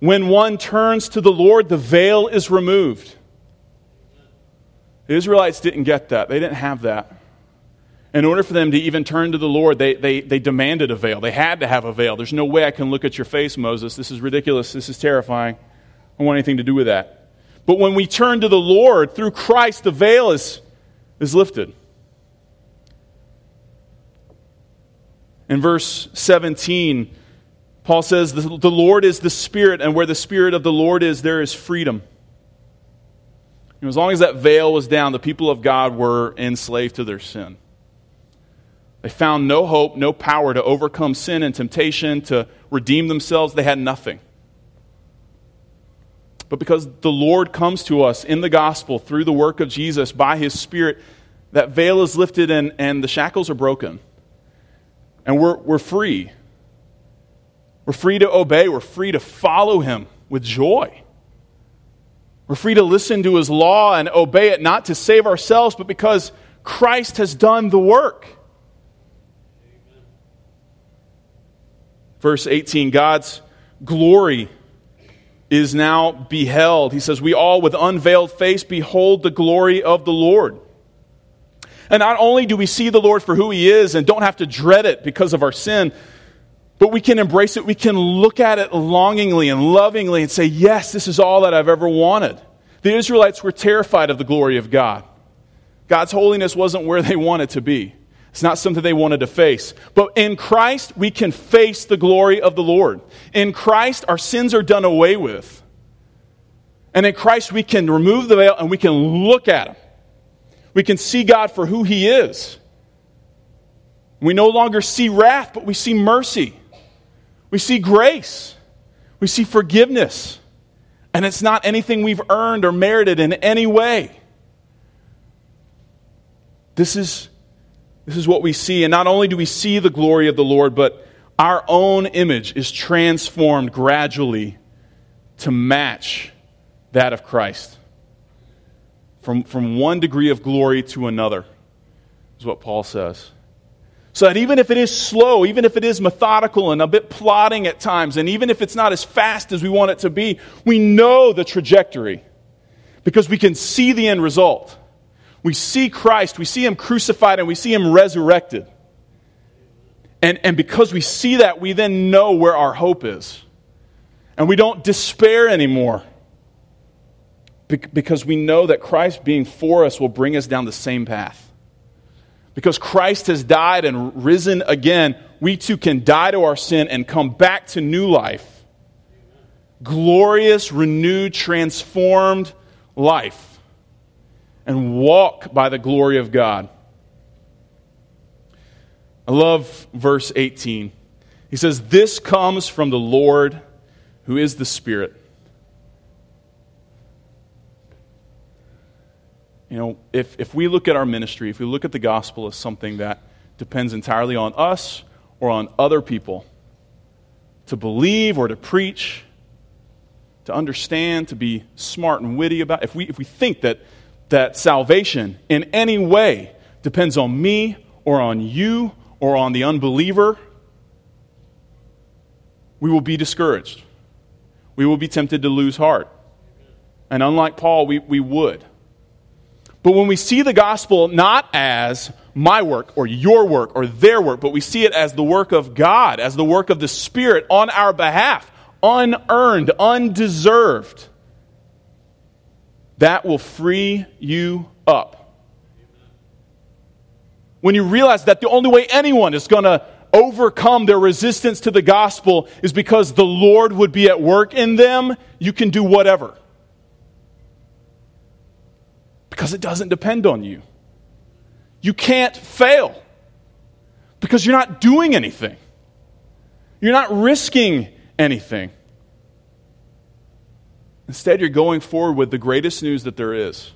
when one turns to the Lord, the veil is removed. The Israelites didn't get that. They didn't have that. In order for them to even turn to the Lord, they, they, they demanded a veil. They had to have a veil. There's no way I can look at your face, Moses. This is ridiculous. This is terrifying. I don't want anything to do with that. But when we turn to the Lord through Christ, the veil is, is lifted. In verse 17, Paul says, The Lord is the Spirit, and where the Spirit of the Lord is, there is freedom. You know, as long as that veil was down, the people of God were enslaved to their sin. They found no hope, no power to overcome sin and temptation, to redeem themselves. They had nothing. But because the Lord comes to us in the gospel through the work of Jesus by his Spirit, that veil is lifted and, and the shackles are broken and we're, we're free. We're free to obey, we're free to follow him with joy. We're free to listen to his law and obey it not to save ourselves, but because Christ has done the work. Verse 18 God's glory is now beheld. He says, We all with unveiled face behold the glory of the Lord. And not only do we see the Lord for who he is and don't have to dread it because of our sin, but we can embrace it. We can look at it longingly and lovingly and say, Yes, this is all that I've ever wanted. The Israelites were terrified of the glory of God. God's holiness wasn't where they wanted to be. It's not something they wanted to face. But in Christ, we can face the glory of the Lord. In Christ, our sins are done away with. And in Christ, we can remove the veil and we can look at Him. We can see God for who He is. We no longer see wrath, but we see mercy. We see grace. We see forgiveness. And it's not anything we've earned or merited in any way. This is, this is what we see. And not only do we see the glory of the Lord, but our own image is transformed gradually to match that of Christ. From, from one degree of glory to another, is what Paul says. So that even if it is slow, even if it is methodical and a bit plodding at times, and even if it's not as fast as we want it to be, we know the trajectory because we can see the end result. We see Christ, we see Him crucified, and we see Him resurrected. And, and because we see that, we then know where our hope is. And we don't despair anymore because we know that Christ being for us will bring us down the same path. Because Christ has died and risen again, we too can die to our sin and come back to new life. Glorious, renewed, transformed life. And walk by the glory of God. I love verse 18. He says, This comes from the Lord who is the Spirit. You know, if, if we look at our ministry, if we look at the gospel as something that depends entirely on us or on other people to believe or to preach, to understand, to be smart and witty about, if we, if we think that, that salvation in any way depends on me or on you or on the unbeliever, we will be discouraged. We will be tempted to lose heart. And unlike Paul, we, we would. But when we see the gospel not as my work or your work or their work, but we see it as the work of God, as the work of the Spirit on our behalf, unearned, undeserved, that will free you up. When you realize that the only way anyone is going to overcome their resistance to the gospel is because the Lord would be at work in them, you can do whatever. Because it doesn't depend on you. You can't fail because you're not doing anything, you're not risking anything. Instead, you're going forward with the greatest news that there is.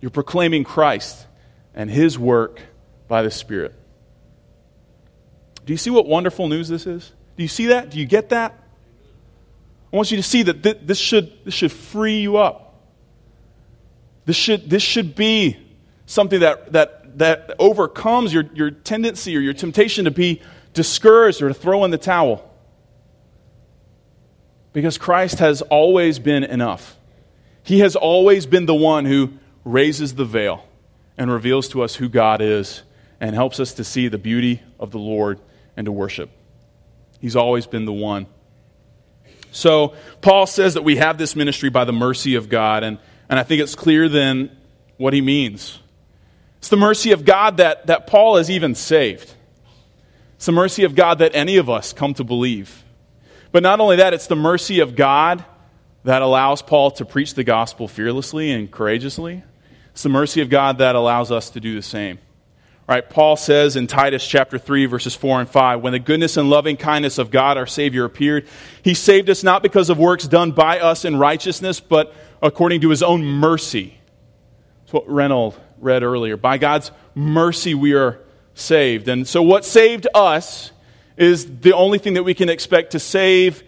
You're proclaiming Christ and His work by the Spirit. Do you see what wonderful news this is? Do you see that? Do you get that? I want you to see that this should, this should free you up. This should, this should be something that, that, that overcomes your, your tendency or your temptation to be discouraged or to throw in the towel. Because Christ has always been enough. He has always been the one who raises the veil and reveals to us who God is and helps us to see the beauty of the Lord and to worship. He's always been the one. So, Paul says that we have this ministry by the mercy of God, and, and I think it's clear then what he means. It's the mercy of God that, that Paul is even saved. It's the mercy of God that any of us come to believe. But not only that, it's the mercy of God that allows Paul to preach the gospel fearlessly and courageously. It's the mercy of God that allows us to do the same. Right, Paul says in Titus chapter 3 verses 4 and 5, when the goodness and loving kindness of God our savior appeared, he saved us not because of works done by us in righteousness, but according to his own mercy. That's what Reynold read earlier. By God's mercy we are saved. And so what saved us is the only thing that we can expect to save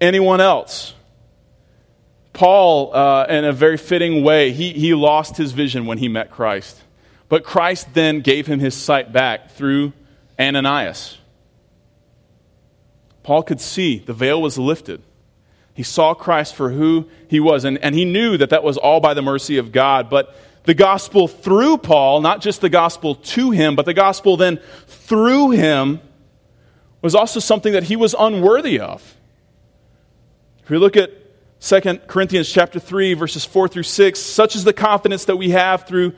anyone else. Paul, uh, in a very fitting way, he, he lost his vision when he met Christ. But Christ then gave him his sight back through Ananias. Paul could see the veil was lifted. He saw Christ for who he was, and, and he knew that that was all by the mercy of God. But the gospel through Paul, not just the gospel to him, but the gospel then through him, was also something that he was unworthy of. If we look at 2 Corinthians chapter 3 verses 4 through 6, such is the confidence that we have through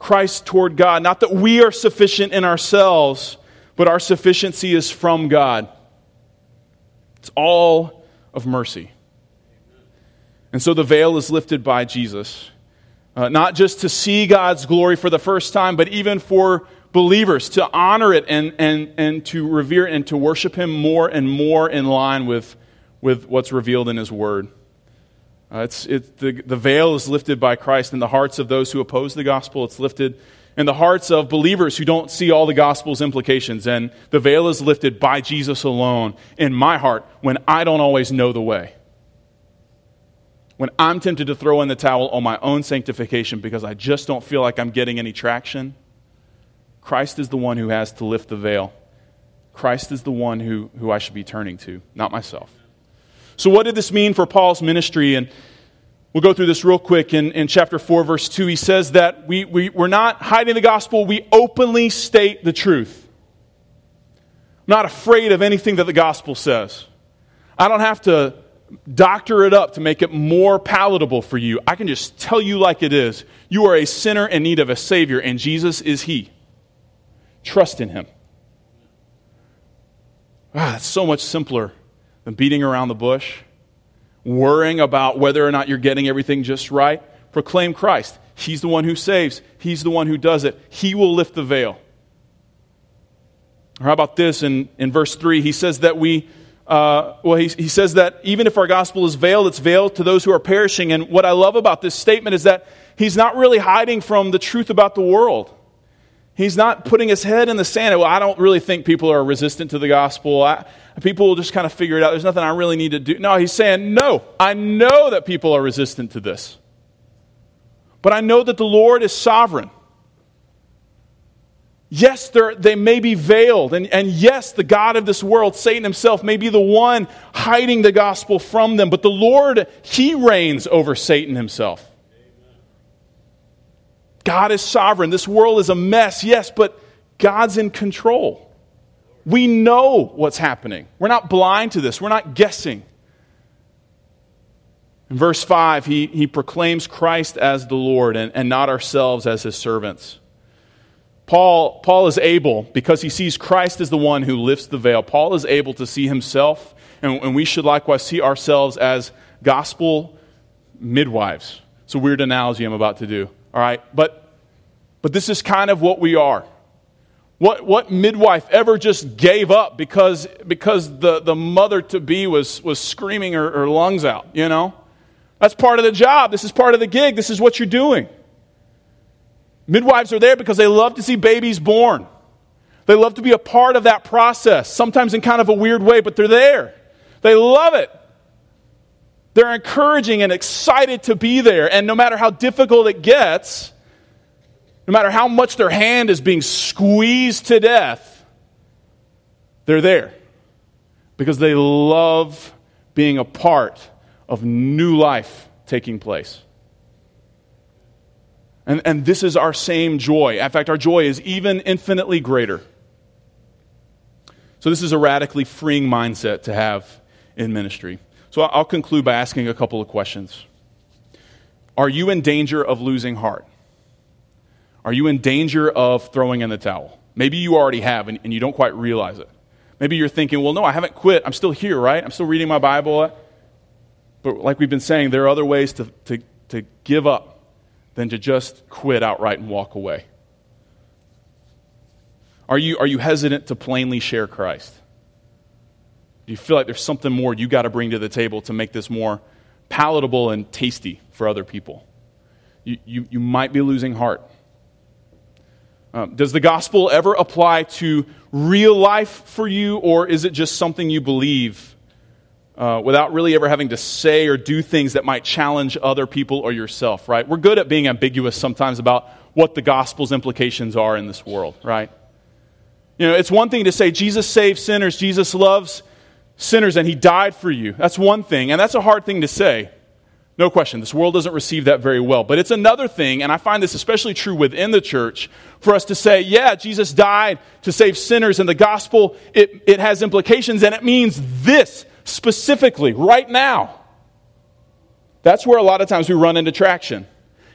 Christ toward God, not that we are sufficient in ourselves, but our sufficiency is from God. It's all of mercy. And so the veil is lifted by Jesus. Uh, not just to see God's glory for the first time, but even for believers to honor it and, and, and to revere and to worship Him more and more in line with, with what's revealed in His Word. Uh, it's, it, the, the veil is lifted by Christ in the hearts of those who oppose the gospel. It's lifted in the hearts of believers who don't see all the gospel's implications. And the veil is lifted by Jesus alone in my heart when I don't always know the way. When I'm tempted to throw in the towel on my own sanctification because I just don't feel like I'm getting any traction, Christ is the one who has to lift the veil. Christ is the one who, who I should be turning to, not myself. So, what did this mean for Paul's ministry? And we'll go through this real quick. In, in chapter 4, verse 2, he says that we, we, we're not hiding the gospel, we openly state the truth. I'm not afraid of anything that the gospel says. I don't have to doctor it up to make it more palatable for you. I can just tell you like it is. You are a sinner in need of a Savior, and Jesus is He. Trust in Him. Ah, it's so much simpler than beating around the bush, worrying about whether or not you're getting everything just right. Proclaim Christ. He's the one who saves, He's the one who does it. He will lift the veil. Or how about this in, in verse 3? He says that we uh, well, he, he says that even if our gospel is veiled, it's veiled to those who are perishing. And what I love about this statement is that he's not really hiding from the truth about the world. He's not putting his head in the sand. Well, I don't really think people are resistant to the gospel. I, people will just kind of figure it out. There's nothing I really need to do. No, he's saying, no, I know that people are resistant to this. But I know that the Lord is sovereign. Yes, they may be veiled. And, and yes, the God of this world, Satan himself, may be the one hiding the gospel from them. But the Lord, He reigns over Satan himself. God is sovereign. This world is a mess, yes, but God's in control. We know what's happening. We're not blind to this, we're not guessing. In verse 5, he, he proclaims Christ as the Lord and, and not ourselves as his servants. Paul, Paul is able, because he sees Christ as the one who lifts the veil, Paul is able to see himself, and, and we should likewise see ourselves as gospel midwives. It's a weird analogy I'm about to do. All right? But, but this is kind of what we are. What, what midwife ever just gave up because, because the, the mother to be was, was screaming her, her lungs out, you know? That's part of the job. This is part of the gig. This is what you're doing. Midwives are there because they love to see babies born. They love to be a part of that process, sometimes in kind of a weird way, but they're there. They love it. They're encouraging and excited to be there. And no matter how difficult it gets, no matter how much their hand is being squeezed to death, they're there because they love being a part of new life taking place. And, and this is our same joy. In fact, our joy is even infinitely greater. So, this is a radically freeing mindset to have in ministry. So, I'll conclude by asking a couple of questions. Are you in danger of losing heart? Are you in danger of throwing in the towel? Maybe you already have and, and you don't quite realize it. Maybe you're thinking, well, no, I haven't quit. I'm still here, right? I'm still reading my Bible. But like we've been saying, there are other ways to, to, to give up than to just quit outright and walk away? Are you, are you hesitant to plainly share Christ? Do you feel like there's something more you got to bring to the table to make this more palatable and tasty for other people? You, you, you might be losing heart. Um, does the gospel ever apply to real life for you, or is it just something you believe uh, without really ever having to say or do things that might challenge other people or yourself, right? We're good at being ambiguous sometimes about what the gospel's implications are in this world, right? You know, it's one thing to say Jesus saves sinners, Jesus loves sinners, and he died for you. That's one thing, and that's a hard thing to say. No question. This world doesn't receive that very well. But it's another thing, and I find this especially true within the church, for us to say, yeah, Jesus died to save sinners, and the gospel, it, it has implications, and it means this specifically, right now. That's where a lot of times we run into traction.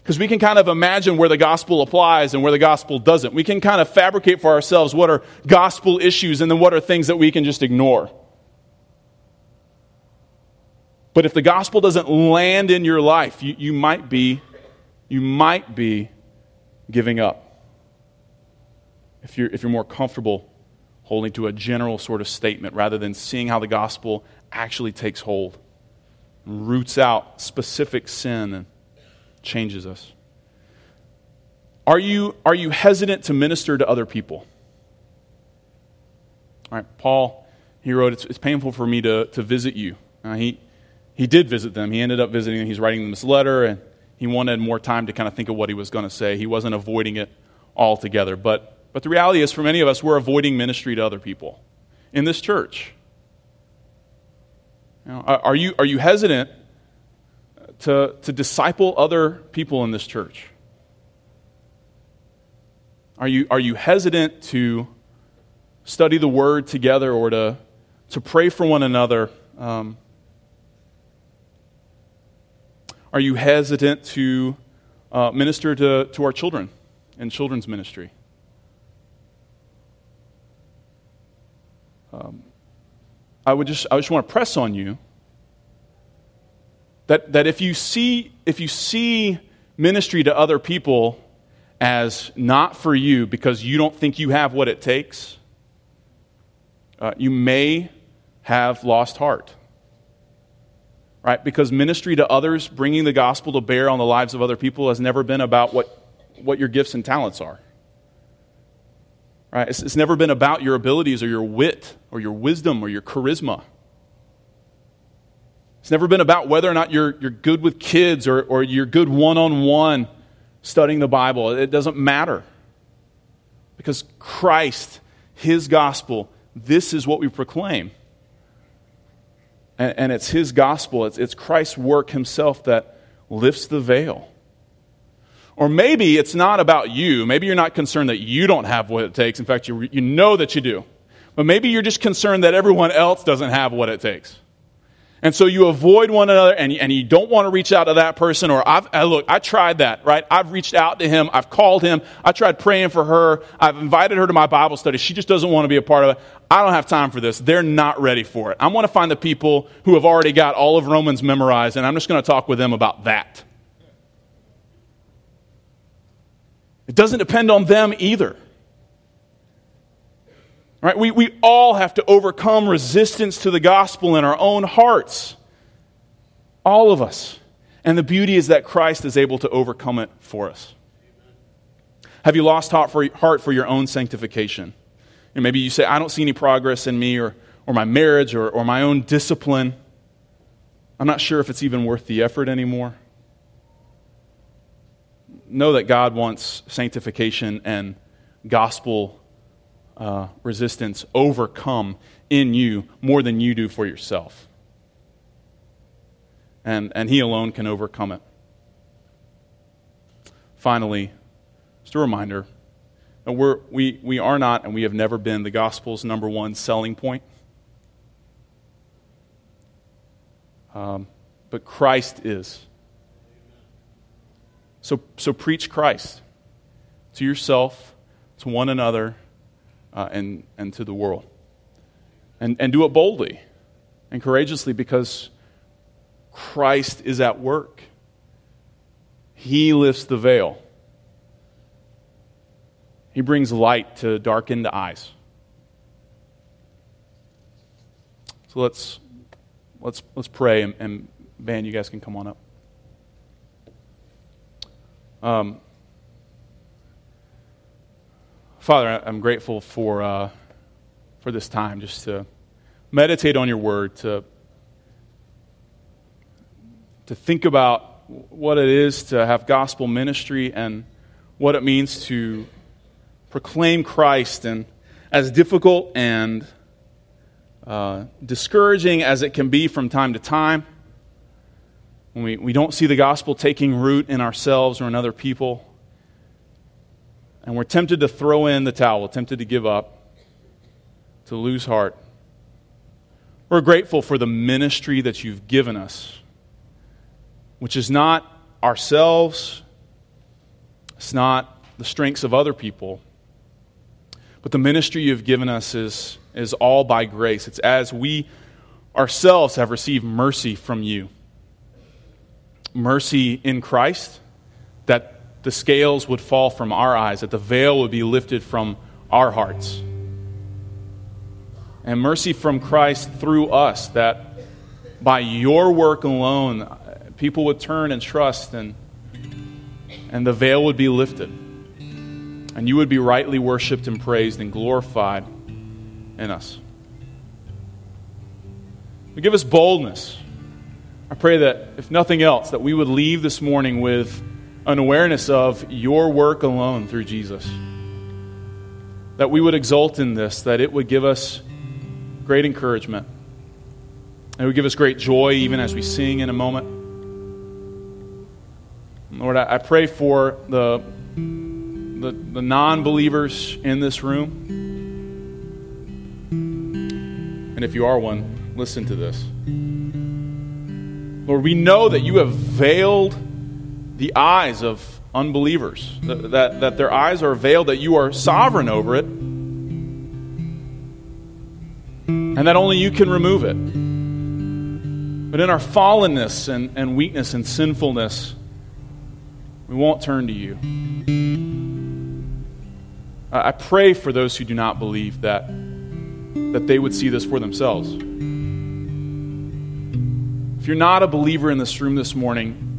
Because we can kind of imagine where the gospel applies and where the gospel doesn't. We can kind of fabricate for ourselves what are gospel issues and then what are things that we can just ignore. But if the gospel doesn't land in your life, you, you might be you might be giving up. If you're, if you're more comfortable holding to a general sort of statement rather than seeing how the gospel actually takes hold, roots out specific sin, and changes us. Are you, are you hesitant to minister to other people? All right, Paul, he wrote, It's, it's painful for me to, to visit you. Uh, he, he did visit them. He ended up visiting them. He's writing them this letter, and he wanted more time to kind of think of what he was going to say. He wasn't avoiding it altogether. But, but the reality is, for many of us, we're avoiding ministry to other people in this church. You know, are, you, are you hesitant to, to disciple other people in this church? Are you, are you hesitant to study the word together or to, to pray for one another? Um, Are you hesitant to uh, minister to, to our children in children's ministry? Um, I would just, I just want to press on you that, that if, you see, if you see ministry to other people as not for you because you don't think you have what it takes, uh, you may have lost heart right? Because ministry to others, bringing the gospel to bear on the lives of other people, has never been about what, what your gifts and talents are. Right? It's, it's never been about your abilities or your wit or your wisdom or your charisma. It's never been about whether or not you're, you're good with kids or, or you're good one on one studying the Bible. It doesn't matter. Because Christ, His gospel, this is what we proclaim. And, and it's His gospel, it's, it's Christ's work Himself that lifts the veil. Or maybe it's not about you. Maybe you're not concerned that you don't have what it takes. In fact, you, you know that you do. But maybe you're just concerned that everyone else doesn't have what it takes. And so you avoid one another and, and you don't want to reach out to that person. Or, I've, I, look, I tried that, right? I've reached out to him. I've called him. I tried praying for her. I've invited her to my Bible study. She just doesn't want to be a part of it. I don't have time for this. They're not ready for it. I want to find the people who have already got all of Romans memorized, and I'm just going to talk with them about that. It doesn't depend on them either. Right? We, we all have to overcome resistance to the gospel in our own hearts. All of us. And the beauty is that Christ is able to overcome it for us. Have you lost heart for, heart for your own sanctification? And maybe you say, I don't see any progress in me or, or my marriage or, or my own discipline. I'm not sure if it's even worth the effort anymore. Know that God wants sanctification and gospel uh, resistance overcome in you more than you do for yourself. And, and He alone can overcome it. Finally, just a reminder that we're, we, we are not and we have never been the gospel's number one selling point. Um, but Christ is. So, so preach Christ to yourself, to one another, uh, and, and to the world. And, and do it boldly and courageously because Christ is at work. He lifts the veil. He brings light to darkened eyes. So let's let's let's pray and, and band, you guys can come on up. Um, Father, I'm grateful for, uh, for this time just to meditate on your word, to, to think about what it is to have gospel ministry and what it means to proclaim Christ. And as difficult and uh, discouraging as it can be from time to time, when we, we don't see the gospel taking root in ourselves or in other people, and we're tempted to throw in the towel, tempted to give up, to lose heart. We're grateful for the ministry that you've given us, which is not ourselves, it's not the strengths of other people, but the ministry you've given us is, is all by grace. It's as we ourselves have received mercy from you mercy in Christ, that the scales would fall from our eyes, that the veil would be lifted from our hearts. And mercy from Christ through us, that by your work alone, uh, people would turn and trust, and, and the veil would be lifted. And you would be rightly worshiped and praised and glorified in us. give us boldness I pray that, if nothing else, that we would leave this morning with an awareness of your work alone through Jesus. That we would exult in this, that it would give us great encouragement. It would give us great joy even as we sing in a moment. Lord, I, pray for the, the, the non believers in this room. And if you are one, listen to this. Lord, we know that you have veiled the eyes of unbelievers, that, that, that their eyes are veiled, that you are sovereign over it, and that only you can remove it. But in our fallenness and, and weakness and sinfulness, we won't turn to you. I pray for those who do not believe that, that they would see this for themselves. If you're not a believer in this room this morning,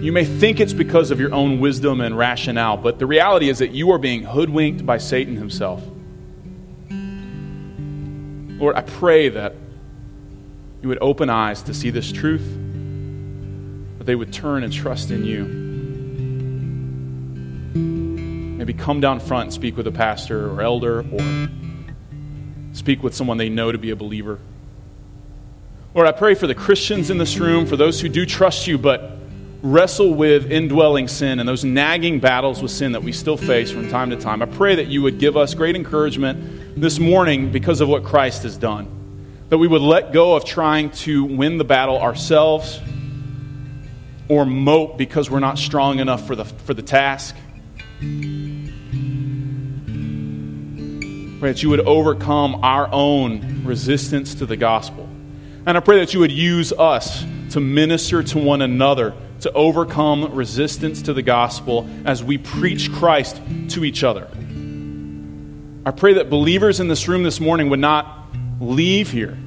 you may think it's because of your own wisdom and rationale, but the reality is that you are being hoodwinked by Satan himself. Lord, I pray that you would open eyes to see this truth, that they would turn and trust in you. Maybe come down front and speak with a pastor or elder or speak with someone they know to be a believer. Lord, I pray for the Christians in this room, for those who do trust you but wrestle with indwelling sin and those nagging battles with sin that we still face from time to time. I pray that you would give us great encouragement this morning because of what Christ has done. That we would let go of trying to win the battle ourselves or mope because we're not strong enough for the, for the task. Pray that you would overcome our own resistance to the gospel and I pray that you would use us to minister to one another, to overcome resistance to the gospel as we preach Christ to each other. I pray that believers in this room this morning would not leave here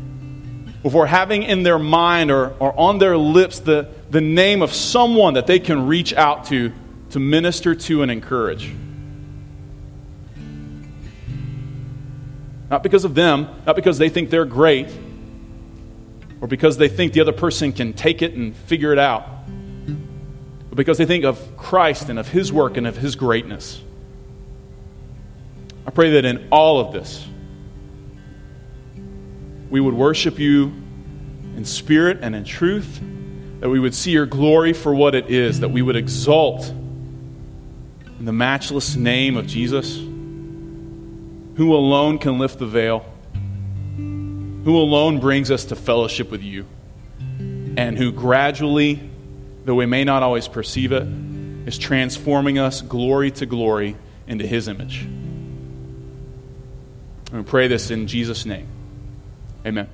before having in their mind or, or on their lips the, the name of someone that they can reach out to to minister to and encourage. Not because of them, not because they think they're great, or because they think the other person can take it and figure it out, but because they think of Christ and of His work and of His greatness. I pray that in all of this, we would worship you in spirit and in truth, that we would see your glory for what it is, that we would exalt in the matchless name of Jesus, who alone can lift the veil who alone brings us to fellowship with you, and who gradually, though we may not always perceive it, is transforming us glory to glory into his image. And we pray this in Jesus' name. Amen.